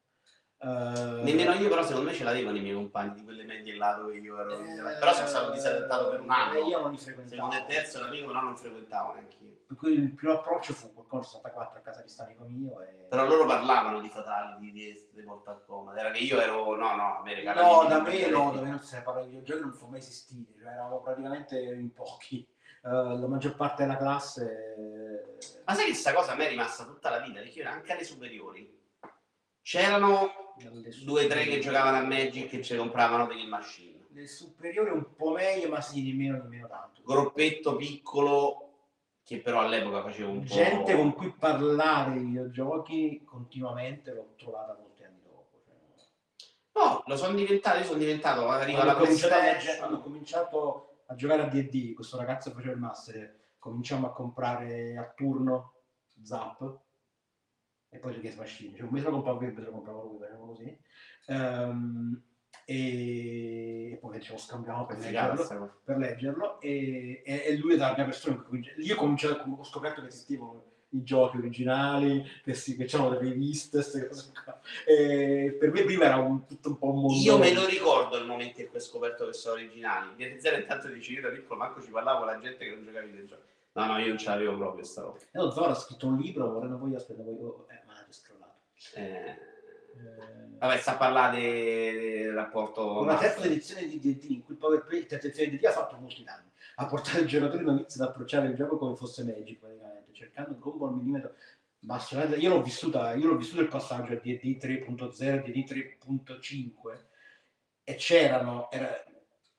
Eh, Nemmeno io, però, secondo me ce l'avevano i miei compagni di quelle medie là dove io ero. Però sono stato disalentato per un anno. eh, Io non li frequentavo. Secondo e terzo l'amico, però non frequentavo neanche io. Per cui il primo approccio fu col Commodore 64 a casa di Stanico mio. E... Però loro parlavano di Fatali, di, di, Mortal Kombat. Era che io ero, no, no, a me regalavano No, da me no, da me non si parla di videogiochi, non fu mai esistito, cioè eravamo praticamente in pochi. Eh, la maggior parte della classe... Ma sai che questa cosa a me è rimasta tutta la vita? Perché io anche alle superiori c'erano due o tre che giocavano a Magic e ci compravano delle machine. Le superiori un po' meglio, ma sì, nemmeno, nemmeno tanto. Gruppetto piccolo che però all'epoca faceva un po'... Gente con cui parlare di videogiochi continuamente l'ho trovata molti anni dopo. cioè, No, lo sono diventato, io sono diventato, arriva quando, la cominciato quando ho cominciato a giocare a D&D, questo ragazzo faceva il master, cominciamo a comprare a turno Zap e poi le machine. Cioè, un mese lo compravo io, un mese lo compravo lui, facevamo così. Ehm, e poi ce lo scambiamo per leggerlo per leggerlo e, e- e lui è la prima persona io ho cominciato ho scoperto che esistevano i giochi originali che, si, che c'erano le riviste queste cose qua. E per me prima era un, tutto un po' un mondo Io me lo ricordo il momento in cui ho scoperto che sono originali. Di zero intanto dici io da piccolo manco ci parlavo con la gente che non giocava ai videogiochi. No, no, io non ce l'avevo proprio sta roba. e lo Zoro ha scritto un libro vorrei poi aspetta poi oh, eh, ma è scrollato Eh, Eh, Vabbè, sta a parlare del rapporto... una terza edizione di D&D in cui il Power Play, terza edizione di D&D ha fatto molti danni. Ha portato i giocatori novizi ad approcciare il gioco come fosse Magic, praticamente, cercando un combo al millimetro. Ma assolutamente- io l'ho vissuta, io l'ho vissuto il passaggio a D&D 3.0 D&D 3.5 e c'erano, era-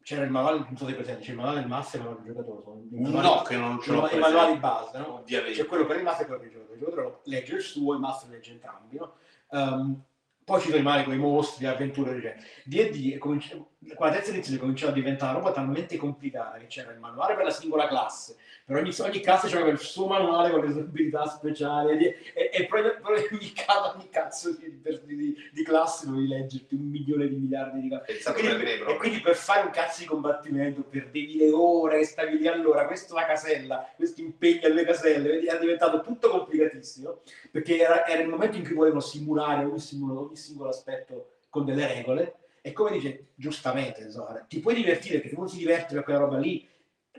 c'era il manuale, non so se presente, c'è il manuale del master e il manuale del giocatore. sono i manuali- No, che non ce l'ho i manuali presente, base, no? Ovviamente. c'è quello per il master e quello per il giocatore. Il giocatore legge il suo, il master legge entrambi. No? Ehm, poi ci mali con i mostri, le avventure, eccetera. D&D, è cominci- con la terza edizione cominciò a diventare una roba talmente complicata che c'era il manuale per la singola classe, per ogni, ogni classe c'era il suo manuale con le sue abilità speciali e, e, e poi, ogni, ogni cazzo di, di, di, di classe dovevi leggerti un milione di miliardi di classe. Pensate Quindi- per e quindi per fare un cazzo di combattimento perdevi le ore stavi lì allora, questa è la casella, questo impegna le caselle, era diventato tutto complicatissimo perché era, era il momento in cui volevano simulare ogni ogni singolo aspetto con delle regole e come dice giustamente insomma, ti puoi divertire perché uno si diverte per quella roba lì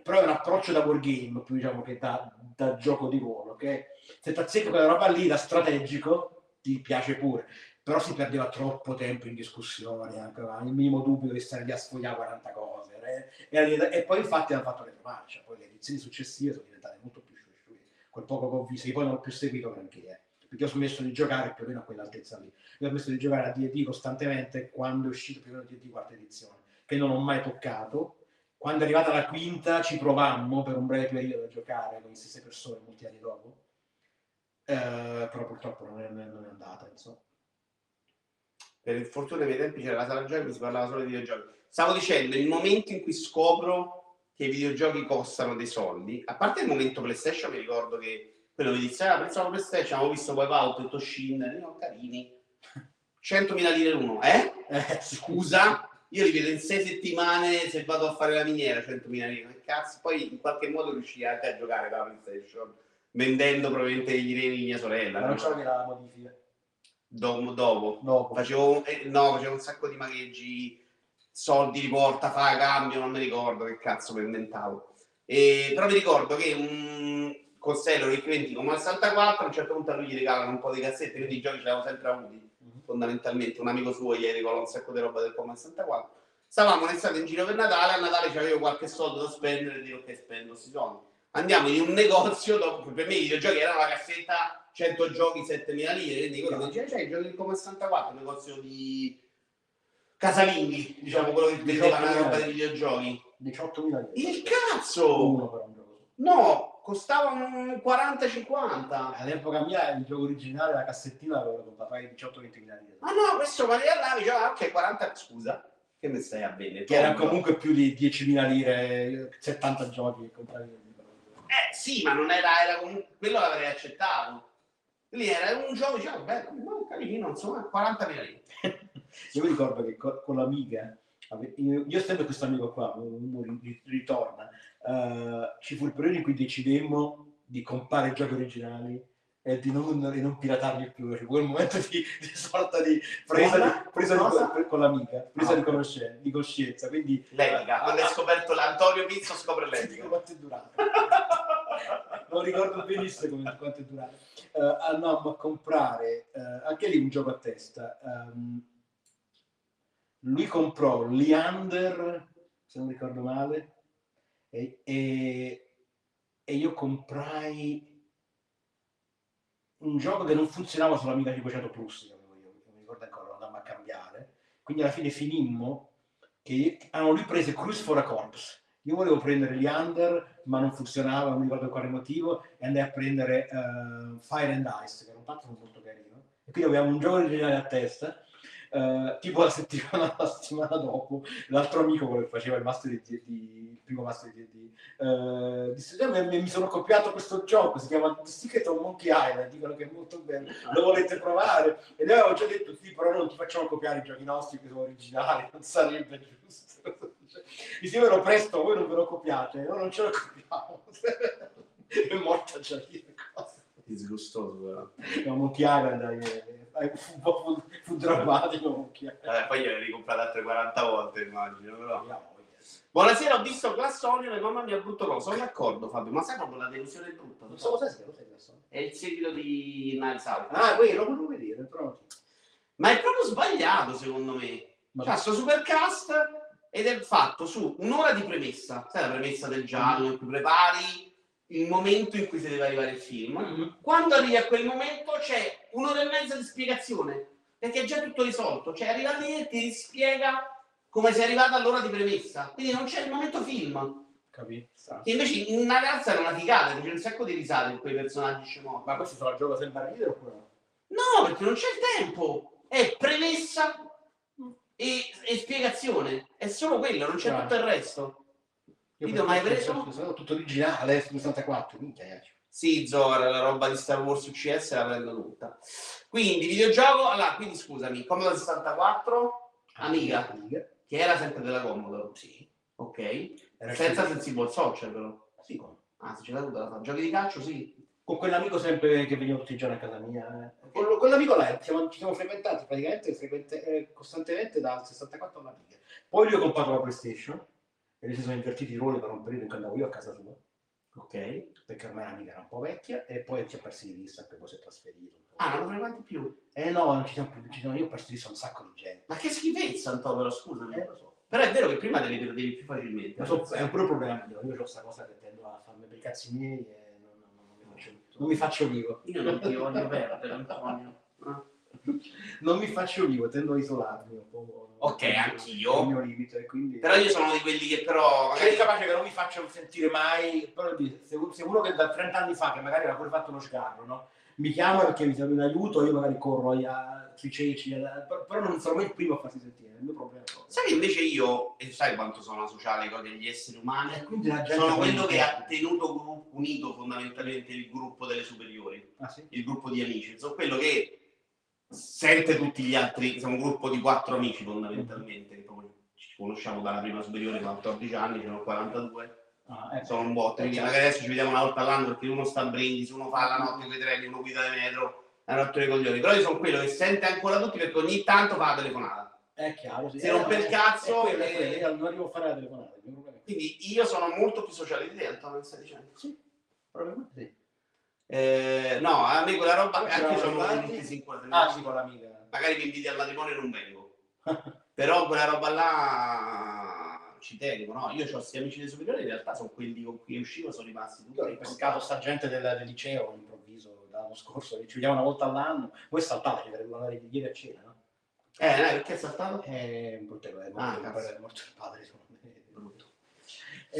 però è un approccio da wargame più diciamo che da, da gioco di ruolo ok? se ti azzecchi quella roba lì da strategico ti piace pure però si perdeva troppo tempo in discussioni anche il minimo dubbio di stare lì a sfogliare 40 cose eh. e, poi infatti hanno fatto retromarcia poi le edizioni successive sono diventate molto più sciusciute quel poco che ho visto io poi non ho più seguito granché eh, perché ho smesso di giocare più o meno a quell'altezza lì. Io ho smesso di giocare a D&D costantemente quando è uscito più o meno D&D quarta edizione che non ho mai toccato. Quando è arrivata la quinta ci provammo per un breve periodo a giocare con le stesse persone molti anni dopo. Eh, però purtroppo non è, non è andata insomma. Per fortuna dei tempi c'era la sala giochi, si parlava solo di videogiochi. Stavo dicendo, il momento in cui scopro che i videogiochi costano dei soldi, a parte il momento PlayStation, mi ricordo che quello mi disse, ah, pensavo PlayStation, avevo visto Wipeout e Toshin, no, carini, 100.000 lire l'uno, eh? eh. Scusa, io li vedo in sei settimane se vado a fare la miniera, 100.000 lire, che cazzo, poi in qualche modo riuscii anche a giocare con la PlayStation, vendendo probabilmente gli reni di mia sorella, ma non no? c'era la modifica dopo, dopo. dopo Facevo, eh, no, facevo un sacco di magheggi, soldi di porta, fa cambio, non mi ricordo che cazzo mi inventavo. E, però mi ricordo che un Costello che diventi come al 64, a un certo punto a lui gli regalano un po' di cassette, quindi i giochi ce l'avevo sempre avuti, Mhm. fondamentalmente. Un amico suo gli regalò un sacco di roba del Commodore 64. Stavamo un'estate in giro per Natale, a Natale c'avevo qualche soldo da spendere e dico ok, spendo questi soldi. Andiamo in un negozio, dopo, per me i videogiochi erano la cassetta 100 giochi 7000 lire, quindi quello che c'è il gioco del Commodore 64, un negozio di casalinghi, diciamo quello che vendeva la roba dei videogiochi. 18.000 lire Il cazzo! No, costava un 40-50. all'epoca mia il gioco originale la cassettina l'avevo comprato a 18-20.000 lire Ma no, questo valeva là, diceva, ah, ok, 40, scusa, che mi stai a bene? che era comunque più di 10.000 lire 70 giochi che compravi Eh sì, ma non era, era comunque, quello l'avrei accettato. Lì era un gioco, diciamo, beh, no, carino, insomma, 40 mila lire. [laughs] io mi ricordo che co- con l'amiga ave- io, io sempre questo amico qua ritorna eh, ci fu il periodo in cui decidemmo di comprare giochi originali e di non, di non piratarli più ci fu quel momento di, di sorta di presa, di, presa di- con l'amica presa Ah, di, ok. conoscenza, di coscienza quindi L'etica, quando hai scoperto l'Antonio Pizzo scopre l'etica. quanto è durato. [laughs] non ricordo benissimo come- quanto è durato. Eh, andammo a comprare eh, anche lì un gioco a testa. Ehm, lui comprò Leander, se non ricordo male, e, e- e io comprai un gioco che non funzionava sull'Amiga 500 Plus, io mi ricordo ancora, lo andammo a cambiare. Quindi alla fine finimmo che ah, no, lui prese Cruise for a Corpse. Io volevo prendere Leander, ma non funzionava, non mi ricordo quale motivo, e andai a prendere eh, Fire and Ice, che era un pazzo molto carino. E quindi avevamo un gioco originale a testa. Eh, tipo la settimana, [laughs] la settimana dopo, l'altro amico quello che faceva il master di, D&D, il primo master di D&D, eh, disse, "Eh, mi, mi sono copiato questo gioco, si chiama The Secret of Monkey Island, dicono che è molto bello, lo volete provare? E noi avevo già detto, sì, però non ti facciamo copiare i giochi nostri che sono originali, non sarebbe giusto. [laughs] Dice, io ve presto, voi non ve lo copiate, no, non ce lo copiamo. [laughs] è morta già lì la cosa. Disgustoso, però. No, Monkey Island eh, fu, un po' fu, fu drammatico. Vabbè, poi gliel'hai ricomprato altre 40 volte, immagino. Però. Buonasera, ho visto Glass Onion e mamma mia brutto cosa. Sono d'accordo, Fabio, ma sai proprio la delusione brutta? Non so cosa sia, lo sai questo? È il seguito di Niles Out. Ah, quello lo volevo vedere, però. Ma è proprio sbagliato, secondo me. Ma- C'ha sto supercast ed è fatto su un'ora di premessa. Sai la premessa del giallo, in cui prepari il momento in cui si deve arrivare il film. Mm. Quando arrivi a quel momento c'è un'ora e mezza di spiegazione, perché è già tutto risolto. Cioè, arriva lì e ti spiega come sei arrivato all'ora di premessa. Quindi non c'è il momento film. Capito? Che invece in una ragazza era una figata, c'è un sacco di risate in quei personaggi scemoti. Ma questo sono il gioco sempre a ridere oppure no? No, perché non c'è il tempo. È premessa e, e spiegazione. È solo quello, non c'è Chiaro. tutto il resto. Io Guido, ma hai preso? Tutto originale, su 64, minchia. Eh. Sì, Zora, la roba di Star Wars UCS la prendo tutta. Quindi, videogioco, allora, quindi scusami, Commodore 64, Amiga, Amiga. che era sempre della Commodore. Sì. Ok. Era Senza il- sensible social, però. Sì, come? Ah, se ce l'ha avuta la. Giochi di calcio, sì. con quell'amico sempre che veniva tutti i giorni a casa mia. eh. Quello- quell'amico là siamo- ci siamo frequentati praticamente frequente- eh, costantemente dal 64 all'Amiga. Poi lui ha comprato la PlayStation e lì si sono invertiti i ruoli per un periodo in cui andavo io a casa sua, Ok. perché ormai l'Amiga era un po' vecchia e poi ci ha persi di vista perché poi si è trasferito. Ah, non lo frequenti più. Eh no, non ci siamo più, ci siamo- io ho perso di vista un sacco di gente. Ma che schifezza, Antonio, scusami. Eh, lo so. Però è vero che prima te li perdevi più facilmente. Lo so, è un pure problema mio, io ho questa cosa che tendo a farmi per i cazzi miei e non, non- non mi, faccio, non mi faccio vivo. Io non ti voglio perdere, Antonio. [laughs] Non mi faccio vivo, tendo a isolarmi un po'. Ok, anch'io. Il mio limite, quindi... Però io sono di quelli che però Magari magari è capace che non mi faccio sentire mai, però uno che da 30 anni fa, che magari aveva pure fatto uno sgarro, no? mi chiama perché mi serve un aiuto, io magari corro a, sui ceci, a- però, non sono mai il primo a farsi sentire, è il mio problema. Sai che invece io, e sai quanto sono sociale con degli esseri umani, E quindi la gente sono quello che ha tenuto unito fondamentalmente il gruppo delle superiori, Ah, sì? il gruppo di amici. Sono quello che sente tutti gli altri, siamo un gruppo di quattro amici fondamentalmente, ci conosciamo dalla prima superiore, 14 anni, ce ne ho 42. Ah, ecco. sono un botto, quindi magari adesso ci vediamo una volta all'anno perché uno sta a brindisi, uno fa la notte con i treni, uno guida di metro, è una rottura di coglioni. Però io sono quello che sente ancora tutti perché ogni tanto fa la telefonata. È chiaro, sì. Si rompe il Eh, cazzo è quello, è e- quello, io non arrivo a fare la telefonata, il è. Quindi io sono molto più sociale di te, Antonio, stai dicendo? Sì, proprio così. Eh, no, a me quella roba Poi anche sono i tutti tanti- sincroni. Ah, sì, con l'amica. Magari mi inviti al matrimonio e non vengo. Però quella roba là ci tengo, no? Io ho questi amici dei superiori, in realtà sono quelli con cui uscivo, sono rimasti tutti. Io ho ripescato sta gente del, del liceo all'improvviso l'anno scorso, ci vediamo una volta all'anno, voi saltate, ci dovete andare ieri a cena, no? Eh, dai, perché è saltato? È un brutto, è morto, Ah, è morto il padre, brutto.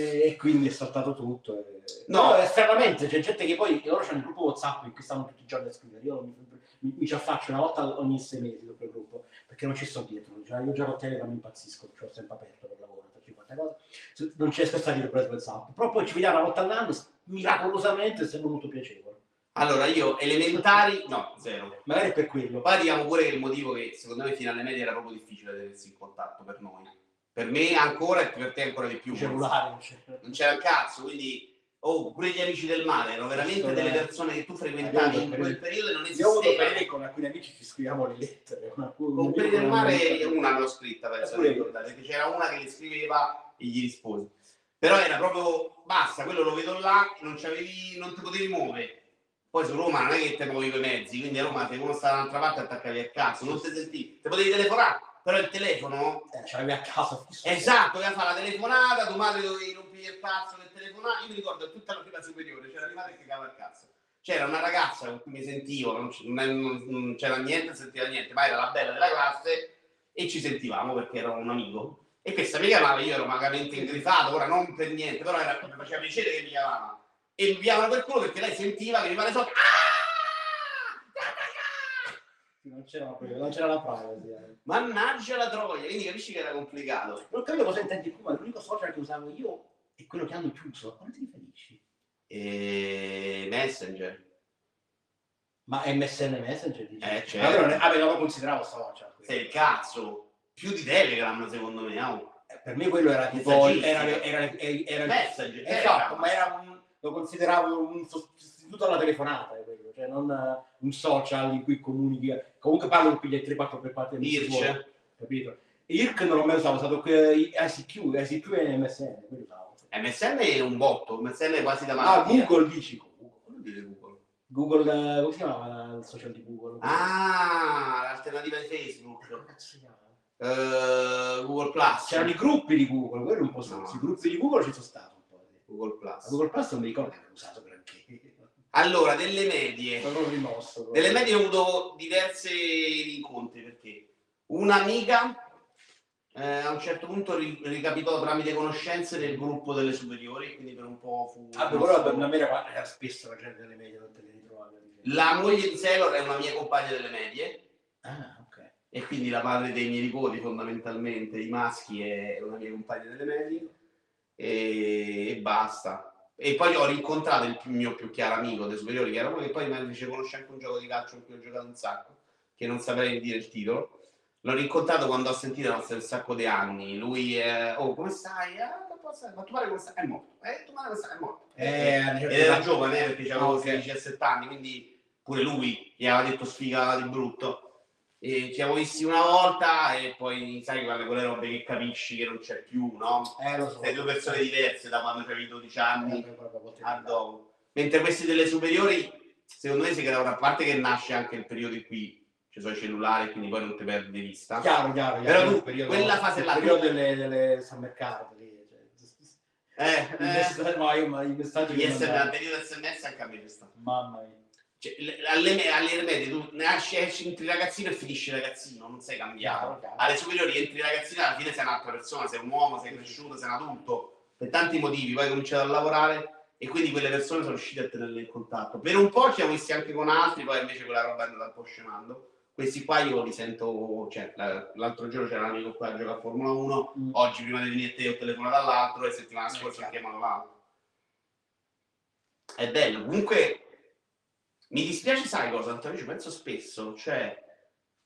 E quindi è saltato tutto. E... No. Però, stranamente c'è gente che poi loro c'hanno il gruppo WhatsApp in cui stanno tutti i giorni a scrivere. Io mi, mi, mi ci affaccio una volta ogni sei mesi dopo il gruppo perché non ci sto dietro. Cioè, io già con Telegram impazzisco, ce l'ho sempre aperto per lavoro, faccio 50 cose. Se- Non ci riesco a dietro per WhatsApp. Però poi ci vediamo una volta all'anno, miracolosamente, è sempre molto piacevole. Allora, io elementari, no, zero. Magari è per quello. Poi diciamo pure che il motivo che secondo me fino alle medie era proprio difficile tenersi in contatto per noi. Per me ancora e per te ancora di più. Cellulare non c'è. Non c'era il cazzo, quindi oh, pure gli amici del mare erano veramente delle persone che tu frequentavi in quel periodo e non Io ho avuto esistevano. con alcuni amici ci scriviamo le lettere. Una, Con quelli del mare una l'ho scritta, penso di ricordare, perché c'era una che le scriveva e gli rispose. Però era proprio basta, quello lo vedo là, non, non ti potevi muovere. Poi su Roma non è che te muovi con i mezzi, quindi a Roma se uno sta dall'altra parte attaccavi al cazzo, non ti sentivi, te potevi telefonare, però il telefono Eh, ce l'avevi a casa. fisso. Esatto, che fa la telefonata, tua madre dovevi rompere il cazzo del telefonato. Io mi ricordo tutta la prima superiore c'era mia madre che cagava il cazzo. C'era una ragazza con cui mi sentivo, non, non non- non c'era niente, non sentiva niente, ma era la bella della classe e ci sentivamo perché era un amico. E questa mi chiamava, io ero vagamente ingrifato, ora non per niente, però era, mi faceva piacere che mi chiamava. E mi chiamavano per culo perché lei sentiva che mi pare sotto. "Ah!" Non c'era, non c'era la privacy. eh. Mannaggia la troia, quindi capisci che era complicato. Non capivo cosa intendi tu, ma l'unico social che usavo io è quello che hanno chiuso. Come ti riferisci? E Messenger. Ma MSN Messenger dici? Eh, certo. Allora, non è- ah, beh, non lo consideravo social. Sei il cazzo. Più di Telegram, secondo me. Oh. Per me quello era tipo... Messaggistica. Era, era, era, era, Messenger. esatto, Telegram. ma era un, lo consideravo un sostituto alla telefonata, eh, cioè non eh, un social in cui comunichi. Comunque parlo con quegli 3-4 per parte Irc. capito? IRC non l'ho mai usato, ho usato ICQ, ICQ e MSN, quello usavo. MSN è un botto. MSN è quasi da Ah. Google dici Google. Google. Eh, come si chiamava il social di Google? Ah, l'alternativa di Facebook, eh, Google Plus. C'erano i gruppi di Google, quello è un po' No. I gruppi di Google ci sono sì. Google Plus. Google Plus non mi ricordo che l'ho usato granché. Allora, delle medie. Sono rimosso. Delle medie ho avuto diversi incontri perché un'amica eh, a un certo punto ri- ricapitò tramite conoscenze del gruppo delle superiori, quindi per un po' fu... Ah, però da me era, era spesso la gente delle medie, non te le ritrovavi. La moglie di Sailor è una mia compagna delle medie Ah, ok. e quindi la madre dei miei nipoti fondamentalmente, i maschi, è una mia compagna delle medie e, e basta. E poi ho rincontrato il più- mio più caro amico dei superiori, che era uno che poi mi dice conosce anche un gioco di calcio in cui ho giocato un sacco, che non saprei dire il titolo. L'ho rincontrato quando ho sentito no, un sacco di anni. Lui è, oh, come stai? Ah, ma tu pare come stai? È morto. Eh, tu pare come stai? È morto. Eh, Ed era giovane, perché avevo Ok. 16-17 anni, quindi pure lui gli aveva detto sfiga di brutto. E ci avevo visti una volta e poi sai quelle, quelle robe che capisci che non c'è più, no? Eh, lo so. Sei due persone diverse da quando avevi 12 anni Eh, a dopo. Mentre questi delle superiori, secondo me si crea una parte che nasce anche il periodo in cui ci sono i cellulari, quindi poi non ti perdi di vista. Chiaro, chiaro, Però chiaro. tu, Il periodo- quella fase il là, periodo tu- delle, delle summer card lì, cioè, Eh, [laughs] eh, no, io- ma i messaggi gli SMS, al periodo SMS anche a me stato. mamma mia Cioè, le- alle, alle medie tu nasci, esci, entri ragazzino e finisci ragazzino, non sei cambiato. Chiaro. Alle superiori entri ragazzino e alla fine sei un'altra persona, sei un uomo, sei cresciuto, sei un adulto, per tanti motivi, poi hai cominciato a lavorare e quindi quelle persone sono riuscite a tenerle in contatto. Per un po' ci siamo visti anche con altri, poi invece quella roba è andata un po' scemando. Questi qua io li sento, cioè la- l'altro giorno c'era un amico qua a giocare a Formula 1, Mm. oggi prima di venire a te ho telefonato all'altro e settimana Eh, scorsa ho chiamato l'altro. È bello, comunque mi dispiace, sai cosa? Antonio, ci penso spesso, cioè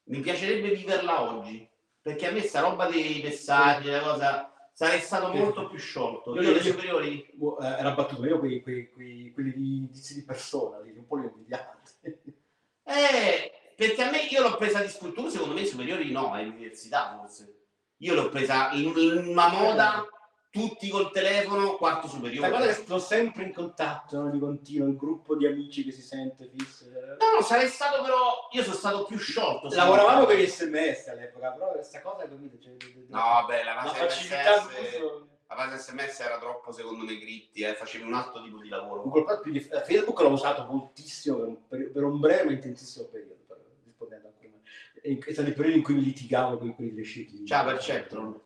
mi piacerebbe viverla oggi, perché a me sta roba dei messaggi, la cosa, sarei stato molto più sciolto. Io- Io, le io- superiori, eh, era battuto io quei, quei, quei, quelli di indizi di persona lì, un po' li ho invidiati eh, perché a me io l'ho presa di scultura, secondo me i superiori no, all'università forse. Io l'ho presa in, in una moda, tutti col telefono, quarto Ma superiore. guarda che sto sempre in contatto no, di continuo, il gruppo di amici che si sente fisso. No, sarei stato però, io sono stato più sciolto. Lavoravamo per gli sms all'epoca, però questa cosa capito? Cioè, No, vabbè, la la fase facilità SMS. La fase SMS era troppo, secondo me, gritti, eh, facevi un altro tipo di lavoro. Google Plus più di- Facebook l'ho usato moltissimo per un, per un breve ma intensissimo periodo, per- rispondendo a quello. È stato il periodo in cui mi litigavo con quelli degli scettici. Ciao, Perceptron.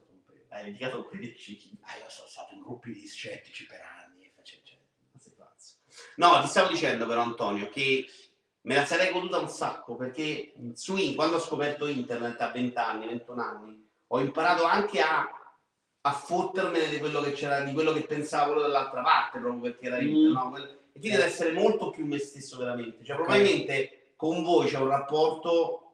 Hai litigato con quelli ciechi. Ah, io sono stato in gruppi di scettici per anni. e face- cioè, Ma sei pazzo. No, ti stavo dicendo però, Antonio, che me la sarei goduta un sacco, perché su quando ho scoperto internet a 20 anni, 21 anni, ho imparato anche a, a fottermene di quello che c'era, di quello che pensava quello dall'altra parte, proprio perché era internet, Mm. no? E quindi ad essere molto più me stesso veramente. Cioè, probabilmente con voi c'è un rapporto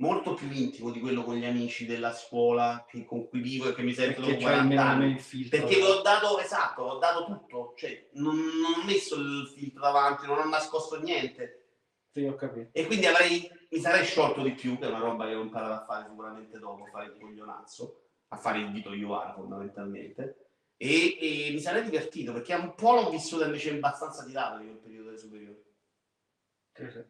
molto più intimo di quello con gli amici della scuola che- con cui vivo e che mi sento dopo c'è 40 almeno anni. Perché ho dato, esatto, ho dato tutto, cioè non, non ho messo il filtro davanti, non ho nascosto niente Sì, ho capito. e quindi avrei, mi sarei sciolto di più, che è una roba che ho imparato a fare sicuramente dopo, a fare il coglionazzo, a fare il dito Iovara fondamentalmente e, e mi sarei divertito perché un po' l'ho vissuta invece abbastanza tirato io il periodo delle superiori. Sì, sì.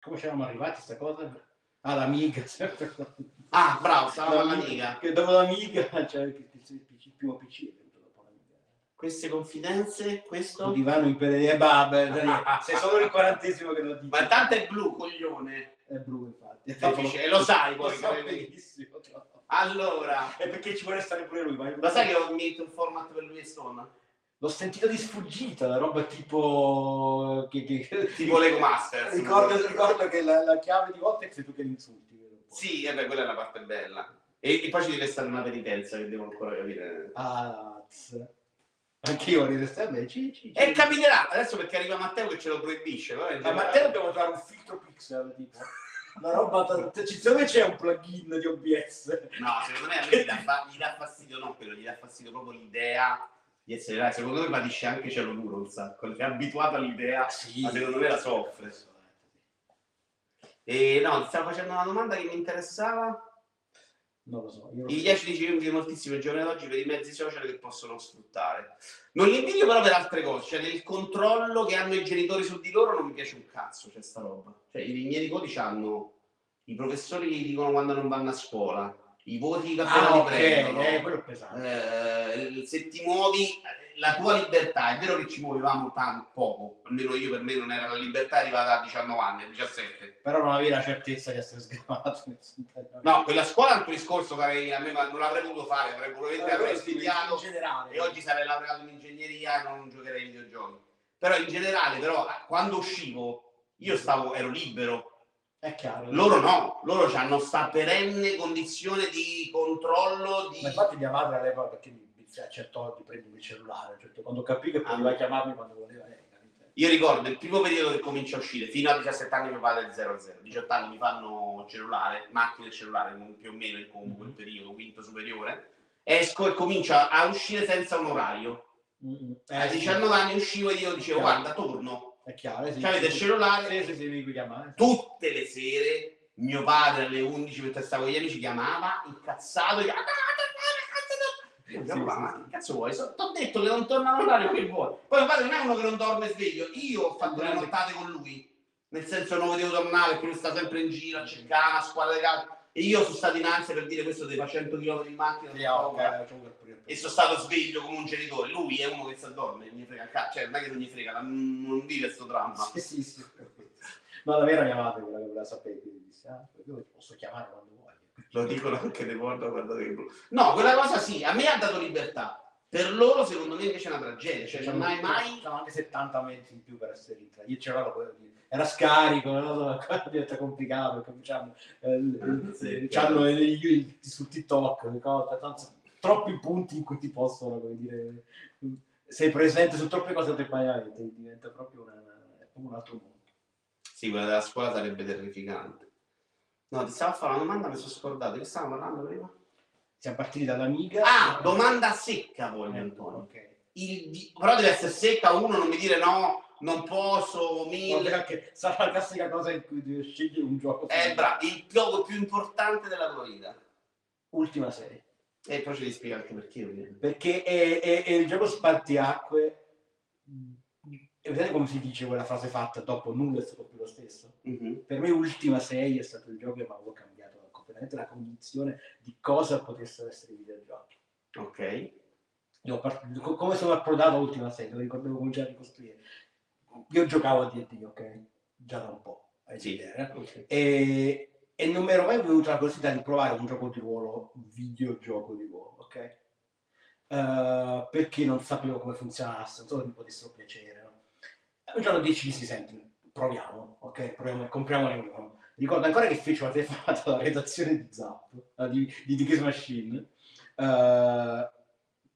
Come eravamo arrivati a questa cosa? Ah, l'amiga. sempre. [laughs] Ah, bravo, stavo con L'amiga. Che dopo l'amiga, [laughs] cioè il, primo PC è venuto dopo l'amiga. Queste confidenze, questo... divano impedire, vabbè, [laughs] dai, sei solo il quarantesimo che lo dici. Ma tanto è blu, coglione. È blu, infatti. Difficile, e lo sai Lo poi, so benissimo. Allora, E perché ci vuole stare pure lui? Ma lo sai che ho messo un format per lui e Stone? L'ho sentito di sfuggita, la roba tipo... Che, che... Tipo [laughs] Lego Masters. Ricordo, ricordo che la, la chiave di volta è tu che li insulti. vero? Sì, e beh, quella è la parte bella. E, e poi ci deve stare una penitenza che devo ancora capire. Ah. Anch'io vorrei restare bene. Ci, ci, ci. E capiterà, adesso perché arriva Matteo che ce lo proibisce. Ma Matteo dobbiamo trovare un filtro pixel, tipo. Una roba... t- t- Secondo me c'è un plugin di OBS. No, secondo me a me gli dà, fa- gli dà fastidio, non quello, gli dà fastidio proprio l'idea di essere là. Secondo me patisce anche cielo duro un sacco, è abituato all'idea, Sì. ma secondo me la soffre. E no, ti stavo facendo una domanda che mi interessava. Non lo so. Io I so. 10 dici che invidio moltissimo i giovani d'oggi per i mezzi social che possono sfruttare. Non li invidio però per altre cose, cioè nel controllo che hanno i genitori su di loro non mi piace un cazzo, c'è sta roba. Cioè i miei nipoti hanno i professori che gli dicono quando non vanno a scuola, i voti che appena Ah, li ok, prendono. eh, quello è pesante. Eh, se ti muovi, la tua libertà, è vero che ci muovevamo tanto, poco, almeno io per me non era la libertà arrivata a 19 anni, a 17. Però non avevi la certezza di essere sgravato. No, quella scuola è un discorso che avrei- a me non l'avrei voluto fare, avrei probabilmente avrei studiato in generale. e oggi sarei laureato in ingegneria e non giocherei ai videogiochi. Però in generale, però, quando uscivo, io stavo, ero libero. È chiaro. Loro no, loro hanno sta perenne condizione di controllo, di... Ma infatti mia madre all'epoca perché mi accettò di prendermi il cellulare, cioè, quando capì che poteva Ah. chiamarmi quando voleva lei. capito? Io ricordo il primo periodo che comincia a uscire, fino a 17 anni mio padre è 0-0, 18 anni mi fanno cellulare, macchine e cellulare, più o meno in combo quel periodo, quinto superiore, esco e comincia a uscire senza un orario. Mm, A eh, sì, 19 anni uscivo e io dicevo guarda torno, è chiaro. eh, sì, C'avete il sì, cellulare? Sì, sì, sì, chiamare. tutte le sere mio padre alle 11 mentre stavo con gli amici chiamava incazzato io Sì, dicevo, "Ma sì, che cazzo vuoi? So- T'ho detto che non torna all'orario che vuoi. Poi mio padre non è uno che non dorme sveglio, io ho fatto le nottate con lui, nel senso non vedevo tornare perché lui sta sempre in giro a cercare una squadra di calcio e io sono stato in ansia per dire questo deve fare 100 km in macchina Sì, non e sono stato sveglio come un genitore. Lui è uno che sta a dormire, non gli frega il cazzo, cioè non è che non gli frega, non, non vive sto dramma. Sì, sì, sì. No, davvero mia madre quella che voleva sapere, quindi disse, ah, io ti posso chiamare quando vuoi. Lo dicono anche dei guarda, guardate che blu. No, quella cosa sì, a me ha dato libertà. Per loro, secondo me, invece è una tragedia. Cioè, non hai mai. C'erano anche 70 mezzi in più per essere in. Io c'era quello di- era scarico, no? [laughs] qua diventa complicato perché diciamo, eh, Sì, eh, chiaro. c'hanno i- i- su TikTok le cose, tanto- troppi punti in cui ti possono, come dire, sei presente su troppe cose temporaneamente, diventa proprio, una, un altro mondo. Sì, quella della scuola sarebbe terrificante. No, ti stavo a fare una domanda, mi sono scordato. Che stavamo parlando prima? Siamo partiti dall'amiga. Ah, domanda secca voglio, Eh, Antonio. ok. Il Però deve essere secca uno, non mi dire no, non posso, mille. Che sarà la classica cosa in cui devi scegliere un gioco. Eh, bravo, il gioco più importante della tua vita. Ultima serie. E poi ci devi spiegare anche perché. ovviamente. perché è, è- è il gioco spartiacque. E vedete come si dice quella frase fatta dopo nulla è stato più lo stesso? Mhm. Per me Ultima 6 è stato il gioco che mi aveva cambiato completamente la cognizione di cosa potessero essere i videogiochi. Ok. Part- co- come sono approdato a Ultima 6, devo ricordare come cominciare a ricostruire. Io giocavo a D&D, ok? Già da un po'. Sì. idea, eh? Ok. e, e non mi ero mai venuta la curiosità di provare un gioco di ruolo, videogioco di ruolo, ok? Eh, perché non sapevo come funzionasse, non so se mi potessero piacere. No? Un giorno decisi, senti, proviamo, ok? Proviamo, compriamone uno. Ricordo ancora che feci una telefonata alla redazione di Zap, eh, di, di The Games Machine, eh,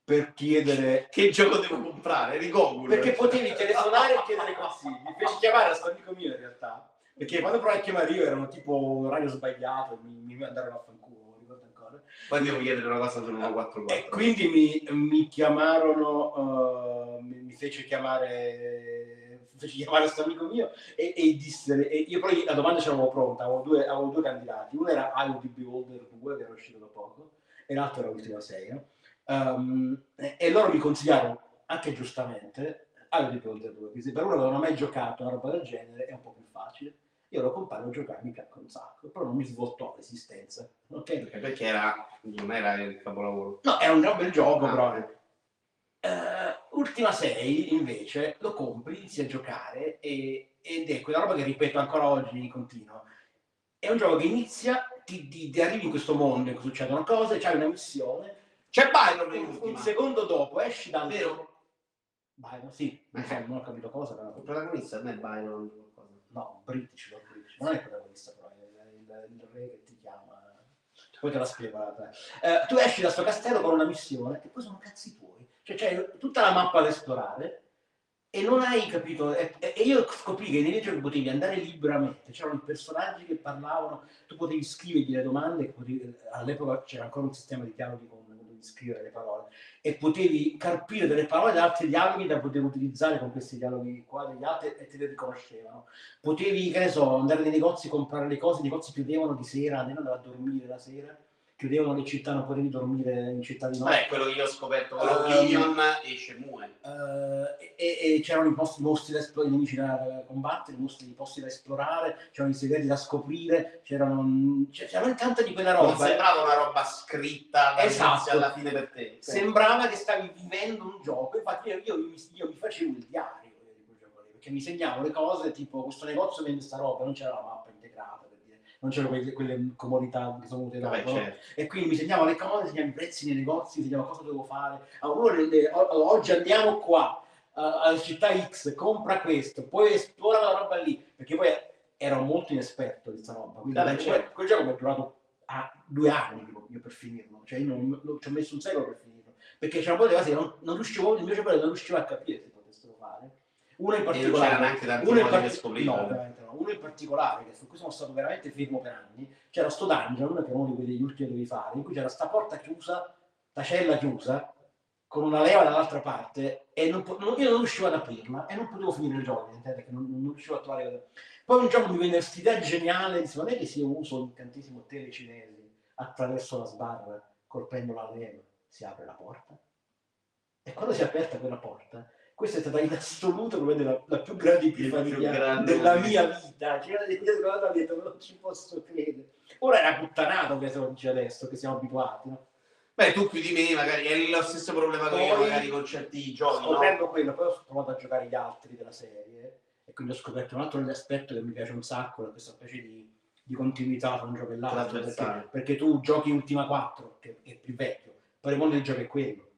per chiedere [laughs] Che gioco devo comprare? Rigogul. perché potevi telefonare e chiedere consigli. Mi feci chiamare a questo amico mio in realtà. Perché quando provai a chiamare io erano tipo un orario sbagliato, mi, mi mandarono a fanculo, non ricordo ancora. Poi devo chiedere una cosa su 144. E quindi mi, mi chiamarono, eh, mi, mi fece chiamare, fece chiamare questo amico mio e, e disse, e io poi la domanda ce l'avevo pronta, avevo due, avevo due candidati, uno era IoT Beholder 2 che era uscito da poco e l'altro era Ultima 6. no? Ehm, e, e loro mi consigliarono, anche giustamente, IoT Beholder 2, perché se per uno che non ha mai giocato una roba del genere è un po' più facile. Io lo comparo a giocare, mi piacque un sacco, però non mi svoltò l'esistenza. ok? Perché era, non era il capolavoro. No, è un gran bel gioco, Ah, però. ok. Eh, Ultima 6 invece lo compri, inizi a giocare e- ed è quella roba che ripeto ancora oggi in continuo. È un gioco che inizia, ti, ti- ti arrivi in questo mondo in cui succedono cose, c'hai una missione, C'è Byron un, un secondo dopo esci dal... Vero? No, sì, non, so, non ho capito cosa, però... Il protagonista non è Byron. No, British, no, British. non è il protagonista, però è il, il- re che ti chiama. Poi te la spiego. Eh, tu esci da sto castello con una missione e poi sono cazzi tuoi. Cioè c'è tutta la mappa da esplorare e non hai capito. E, e- io scoprì che nei giochi potevi andare liberamente, c'erano i personaggi che parlavano, tu potevi scrivergli le domande, potevi- all'epoca c'era ancora un sistema di dialoghi con scrivere le parole. E potevi carpire delle parole da altri dialoghi da poter utilizzare con questi dialoghi qua degli altri e te li riconoscevano. Potevi, che ne so, andare nei negozi, comprare le cose, i negozi chiudevano di sera, almeno andare a dormire la sera, chiudevano le città, non potevi dormire in città di notte. Vabbè, quello che io ho scoperto con Ehm, Oblivion e Shenmue. Eh, e, e c'erano i posti, mostri da esplorare, i nemici da combattere, i mostri, i posti da esplorare, c'erano i segreti da scoprire, c'erano, c'è- c'era tanta di quella Non roba. eh. sembrava una roba scritta Esatto. alla fine per te. Sembrava che stavi vivendo un gioco, infatti io, io mi, io mi facevo il diario perché mi segnavo le cose, tipo questo negozio vende sta roba, non c'era la mappa non c'erano quelle, quelle comodità che sono venute dopo, Vabbè, certo. e quindi mi segnavo le cose, segnavo i prezzi nei negozi, segnavo cosa dovevo fare. Allora, le- le- oggi andiamo qua, eh, alla città X, compra questo, poi esplora la roba lì, perché poi ero molto inesperto di questa roba, quindi Vabbè, quel, certo. quel gioco mi è durato ah, due anni tipo, io per finirlo, cioè io non, non- ci ho messo un secolo per finirlo, perché c'erano poi delle cose che non, non riuscivo, il mio cervello non riusciva a capire se potessero fare. Una in E non c'era particolare, neanche tanti uno modi per scoprirlo. no, ovviamente no. Uno in particolare, che su cui sono stato veramente fermo per anni, c'era sto dungeon, che era uno di quelli ultimi che dovevi fare, in cui c'era sta porta chiusa, sta cella chiusa, con una leva dall'altra parte, e non po- non- io non riuscivo ad aprirla, e non potevo finire il gioco, che non, non riuscivo a trovare... Poi un giorno mi venne questa idea geniale, disse, non è che se io uso l'incantesimo telecinesi attraverso la sbarra, colpendo la leva, si apre la porta? E quando si è aperta quella porta, questa è stata in assoluto la, la più grande epifania grande della momento. mia vita. Cioè, io e ho detto, non ci posso credere. Ora è una puttanata che se lo dice adesso, che siamo abituati. No? Beh, tu più di me magari è lo stesso problema che io magari con certi giochi, no? Scoprendo quello, poi ho provato a giocare gli altri della serie e quindi ho scoperto un altro aspetto che mi piace un sacco, questa specie di, di continuità tra un gioco e l'altro. Perché, perché tu giochi Ultima 4, che è più vecchio, poi il mondo del gioco è quello.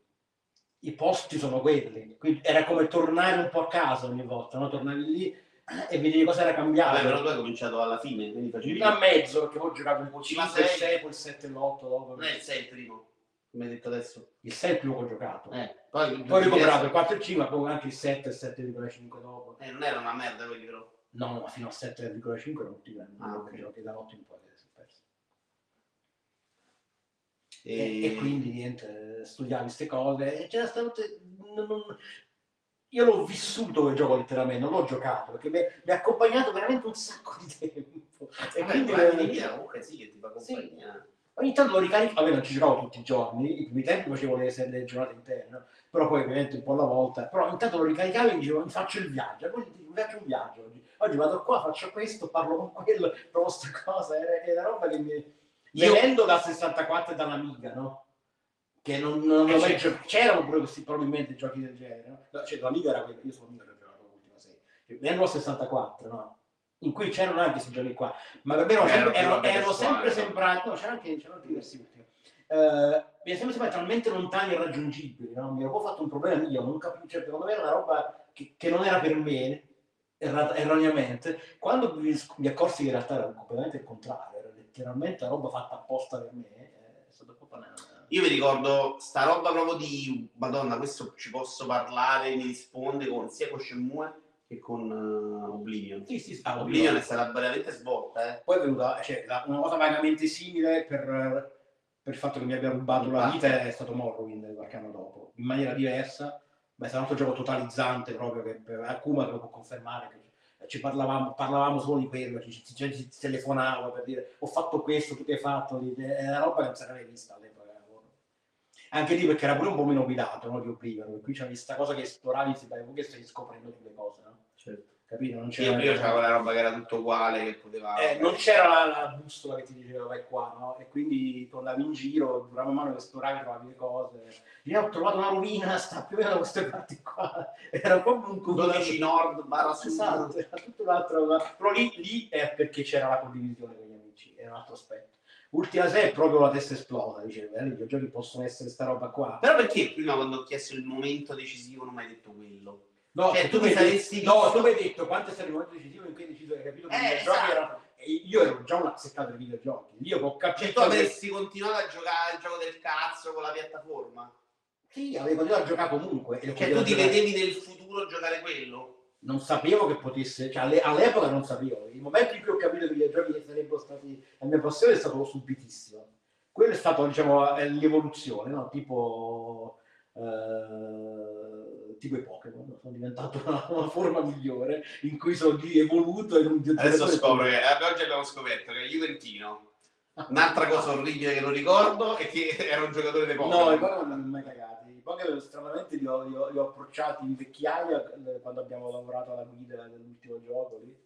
I posti sono quelli, quindi era come tornare un po' a casa ogni volta, no? tornavi lì eh, e vedevi cosa era cambiato. Vabbè, però tu hai cominciato alla fine, quindi facevi... a mezzo perché poi ho giocato un po' il Cinque, 5, il sei. 6, poi il 7 e l'8 dopo. Non è il 6 il primo, come hai detto adesso. Il 6 è il primo che ho giocato. Eh, poi, Poi recuperato il 4 e il 5, poi anche il 7 e il 7,5 dopo. Eh, non era una merda quelli però. No, no, ma fino al 7,5 non ti vengono Ah, ah, ok. giochi da 8 in poi che si è perso. E, E, e quindi niente, studiavi queste cose e c'era stato non- non- io l'ho vissuto quel gioco letteralmente, non l'ho giocato perché mi, ha accompagnato veramente un sacco di tempo. E Vabbè, quindi eh, vita comunque sì che ti fa compagnia. Ogni tanto lo ricarico, vabbè non ci giocavo tutti i giorni, i primi tempi facevo le, le giornate intere, no? però poi ovviamente un po' alla volta, però ogni tanto lo ricaricavo e dicevo mi faccio il viaggio, poi mi faccio un viaggio oggi, oggi vado qua, faccio questo, parlo con quello, provo sta cosa, era, era roba che mi... Io- Venendo da 64 e dall'Amiga, no? Che non, non Eh, mai c'erano pure questi probabilmente giochi del genere, no? No, Cioè l'Amiga era quello, io sono Amiga che ho giocato l'ultima serie, venendo a 64, no? In cui c'erano anche questi giochi qua, ma me erano Eh, sempre, erano erano, sempre sembrati, no, c'erano anche, c'erano anche diversi ultimi. Eh, mi è sempre sembrato talmente lontani e raggiungibili, no? mi po' fatto un problema io, non capivo, cioè, secondo me era una roba che, che non era per me, erra- erroneamente, quando mi, mi accorsi che in realtà era completamente il contrario, letteralmente roba fatta apposta per me, è stato proprio una... Io mi ricordo sta roba proprio di Madonna, questo ci posso parlare, mi risponde con sia con Shenmue che con eh, Oblivion. Sì, sì, ah, Oblivion è stata veramente svolta, eh. Poi è venuta cioè, la- una cosa vagamente simile per, per il fatto che mi abbia rubato la vita è stato Morrowind qualche anno dopo, in maniera diversa, ma è stato un altro gioco totalizzante proprio che per Akuma te lo può confermare. Che ci parlavamo, parlavamo solo di quello, ci, ci, ci- telefonavo per dire ho fatto questo, tu che hai fatto, è una roba che non era mai vista all'epoca. Anche lì perché era pure un po' meno guidato no, Oblivion, per cui c'era questa cosa che esploravi, si che stai scoprendo tutte le cose, no? Capito? Non c'era, io c'avevo la roba che era tutto uguale, che poteva... eh, non c'era la, la bussola che ti diceva vai qua, no? E quindi tu andavi in giro, durava mano che esploravi, trovavi le cose. Io ho trovato una rovina, [laughs] sta più o meno da queste parti qua. Era proprio un comune. 12 nord barra sud. Esatto, era tutto un altro. Però lì, lì è perché c'era la condivisione con gli amici, era un altro aspetto. Ultima 6 è proprio la testa esplosa, diceva, eh, i videogiochi possono essere sta roba qua. Però perché prima quando ho chiesto il momento decisivo non mi hai detto quello? No, Cioè, tu tu mi saresti detto, no, tu mi hai detto quanto è stato il momento decisivo in cui hai deciso, hai capito che Eh, i videogiochi esatto. erano... e Io ero già un asseccato dei videogiochi, lì ho Cioè capito... tu che- avresti continuato a giocare al gioco del cazzo con la piattaforma? Sì, avevo continuato a giocare comunque. E Cioè tu ti giocare. vedevi nel futuro giocare quello? Non sapevo che potesse, cioè alle- all'epoca non sapevo. Il momento in cui ho capito che i videogiochi sarebbero stati la mia passione è stato subitissimo. Quello è stato, diciamo, è l'evoluzione, no? Tipo, eh, tipo i Pokémon, sono diventato una, [laughs] una forma migliore in cui sono di- evoluto in un Adesso scopro che oggi abbiamo scoperto che è Juventino. Un'altra cosa orribile che non ricordo è che [laughs] era un giocatore di Pokémon. No, i Pokémon non ho mai cagati. I Pokémon stranamente li ho, li ho- li ho approcciati in vecchiaia eh, quando abbiamo lavorato alla guida dell'ultimo gioco lì,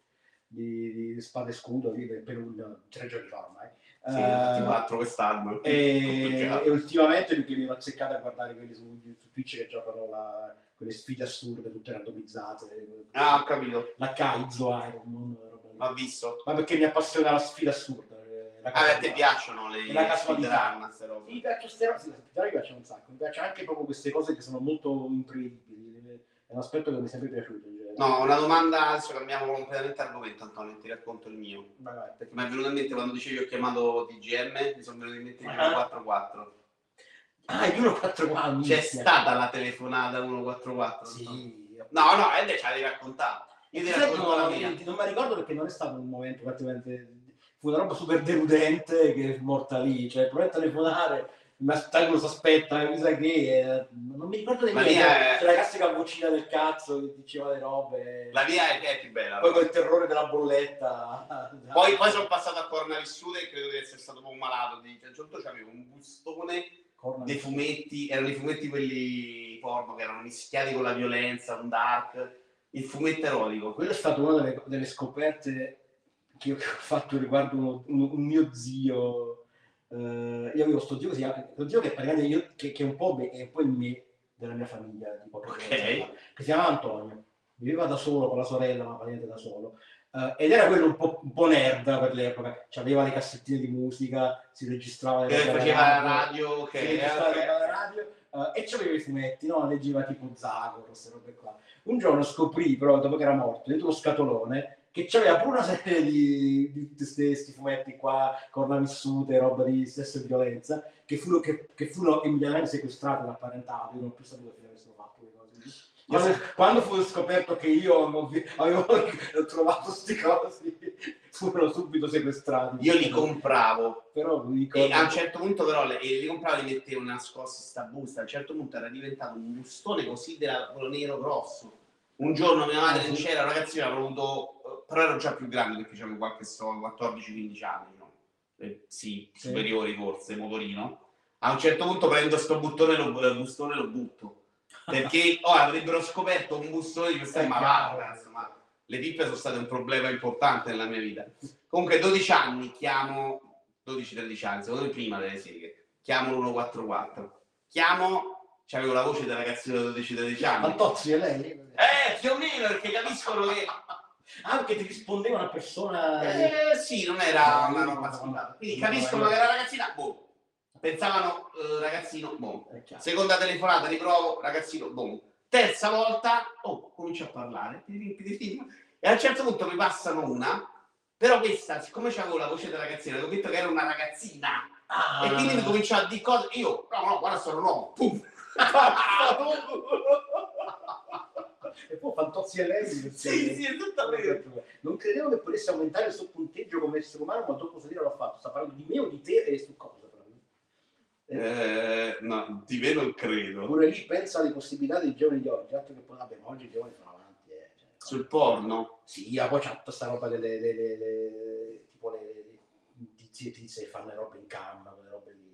di, di Spada e Scudo, lì, per, per un, tre giorni fa ormai. Sì, Eh, 24 quest'anno. e, e ultimamente perché mi ero azzeccato a guardare quelli su, su Twitch che giocano la- quelle sfide assurde, tutte randomizzate. Ah, ho capito. La Kaizo, Iron lì. Ho visto. Ma perché mi appassiona la sfida assurda. eh, la Ah, a te casualità. piacciono le La casualità. speedrun, queste robe. Mi piace queste cose, mi piace un sacco, mi piace anche proprio queste cose che sono molto imprevedibili, è un aspetto che mi è sempre piaciuto. No, una domanda, adesso cambiamo completamente argomento Antonio, ti racconto il mio. Vai, vai, perché- Mi è venuto in mente quando dicevi ho chiamato TGM, mi sono venuti in mente il Ah. 144. Ah, il 144 C'è stata la telefonata 144? Sì. No, no, e te ce la devi raccontare. Io ti racconto la mia. non mi ricordo perché non è stato un momento praticamente fu una roba super deludente che è morta lì, cioè provare a telefonare mi aspetta uno si aspetta, mi sa che eh, non mi ricordo La nemmeno mia è- c'è la classica vocina del cazzo che diceva le robe La mia è, è più bella. poi col terrore della bolletta [laughs] Poi, poi sono passato a corna vissute e credo di essere stato un malato. Di... A un c'avevo un bustone Corna- dei fumetti, erano i fumetti quelli porno che erano mischiati con la violenza, un dark, il fumetto erotico. Quella è stata una delle, delle scoperte che io che ho fatto riguardo uno- un, un mio zio. Eh, io avevo sto zio, lo zio che, praticamente io- che, che è, un po', me- è un po' il me della mia famiglia, tipo, Ok. che si chiama Antonio. Viveva da solo con la sorella, ma praticamente da solo. Eh, ed era quello un po', un po' nerd per l'epoca. Aveva le cassettine di musica, si registrava le alla faceva la radio, radio, si registrava cose alla radio eh, e c'aveva i fumetti, no? leggeva tipo Zagor, queste robe qua. Un giorno scoprì, però, dopo che era morto, dentro uno scatolone, che c'aveva pure una serie di, di, di questi fumetti qua, corna vissute, roba di sesso e violenza, che furono, che, che furono immediatamente sequestrati dal parentato. Io non ho più saputo che avessero fatto quelle cose. Quando, quando fu scoperto che io avevo, avevo [laughs] trovato queste cose, furono subito sequestrati. io li compravo. Però mi ricordo... E a un certo punto però le- e li compravo e li mettevo nascosti sta busta. A un certo punto era diventato un bustone così della- nero grosso. Un giorno mia madre Ah, non c'era, una ragazzina avevo avuto, eh, però ero già più grande perché avevo qualche so, 14-15 anni, no? Eh, sì, Sì. superiori forse, motorino. A un certo punto prendo sto buttone e lo, eh, bustone lo butto. Perché [laughs] oh, avrebbero scoperto un bustone di questa È ma va, cazzo, ma le pippe sono state un problema importante nella mia vita. Comunque 12 anni chiamo 12-13 anni, secondo me prima delle seghe. Chiamo l'144. Chiamo, c'avevo la voce del ragazzino di 12-13 anni. Fantozzi è lei? Eh, più o meno, perché capiscono che... Ah, perché ti rispondeva una persona... Eh, sì, non era una roba scontata. Quindi no. che era ragazzina, boh. Pensavano eh, ragazzino, boh. Seconda telefonata, riprovo, ragazzino, boom. Terza volta, oh, comincio a parlare, e a un certo punto mi passano una, però questa, siccome c'avevo la voce della ragazzina, avevo detto che era una ragazzina, Ah, e quindi mi cominciò a dire cose, io, no, no, guarda, sono un uomo, pum. [laughs] [laughs] e poi Fantozzi è lei? sì, sì, è tutta vera. Non credevo che potesse aumentare il suo punteggio come essere umano, ma dopo dire l'ho fatto. Sta parlando di me o di te e su cosa? Eh, no, di me non credo. Pure lì pensa alle possibilità dei giovani di oggi, altro che poi vabbè, oggi i giovani sono avanti. Eh. Cioè, Sul porno? Sì, ma poi c'è tutta sta roba delle, delle- delle- tipo le, le tizie tizie che fanno le robe in camera, quelle robe lì.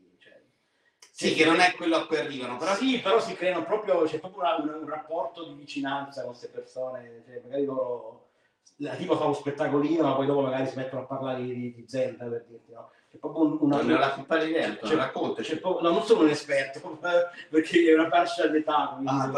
Cioè. Sì, che non è quello a cui arrivano, però sì, però si creano proprio, c'è proprio una- un, un rapporto di vicinanza con queste persone, cioè magari loro la tipo fa uno spettacolino, ma poi dopo magari si mettono a parlare di, di Zelda per dirti, no? C'è proprio un- una, non ne ho la più pallida idea, raccontaci. c'è proprio- no, non sono un esperto, [laughs] perché è una fascia d'età, quindi Ah,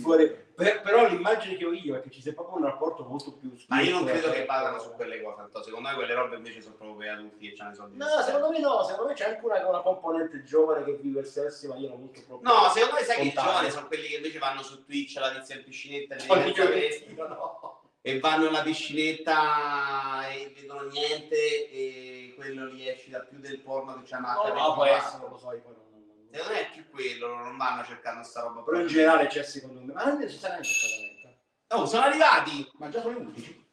fuori- per- però l'immagine che ho io è che ci sia proprio un rapporto molto più Ma io non credo che vadano su quelle cose, Antonio. secondo me quelle robe invece sono proprio per adulti che hanno i soldi. No, secondo me no, secondo me c'è anche una, una componente giovane che vive il sesso in maniera molto proprio No, secondo me sai che i giovani sono quelli che invece vanno su Twitch alla tizia in piscinetta e che- no. E vanno alla piscinetta e vedono niente e quello li esci da più del porno che c'è una No, no, può essere, non lo so, io poi non- non- non- me è più quello, non vanno cercando sta roba. Però in generale c'è secondo me, ma non necessariamente. Oh, sono arrivati! Ma già sono le 11.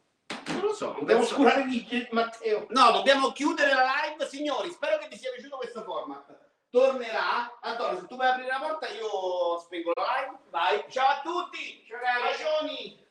Non lo so. Dobbiamo scurare di Matteo. No, dobbiamo chiudere la live, signori. Spero che vi sia piaciuto questo format. Tornerà. Antonio, se tu vuoi aprire la porta, io spengo la live. Vai. Ciao a tutti. Ciao, ragazzi.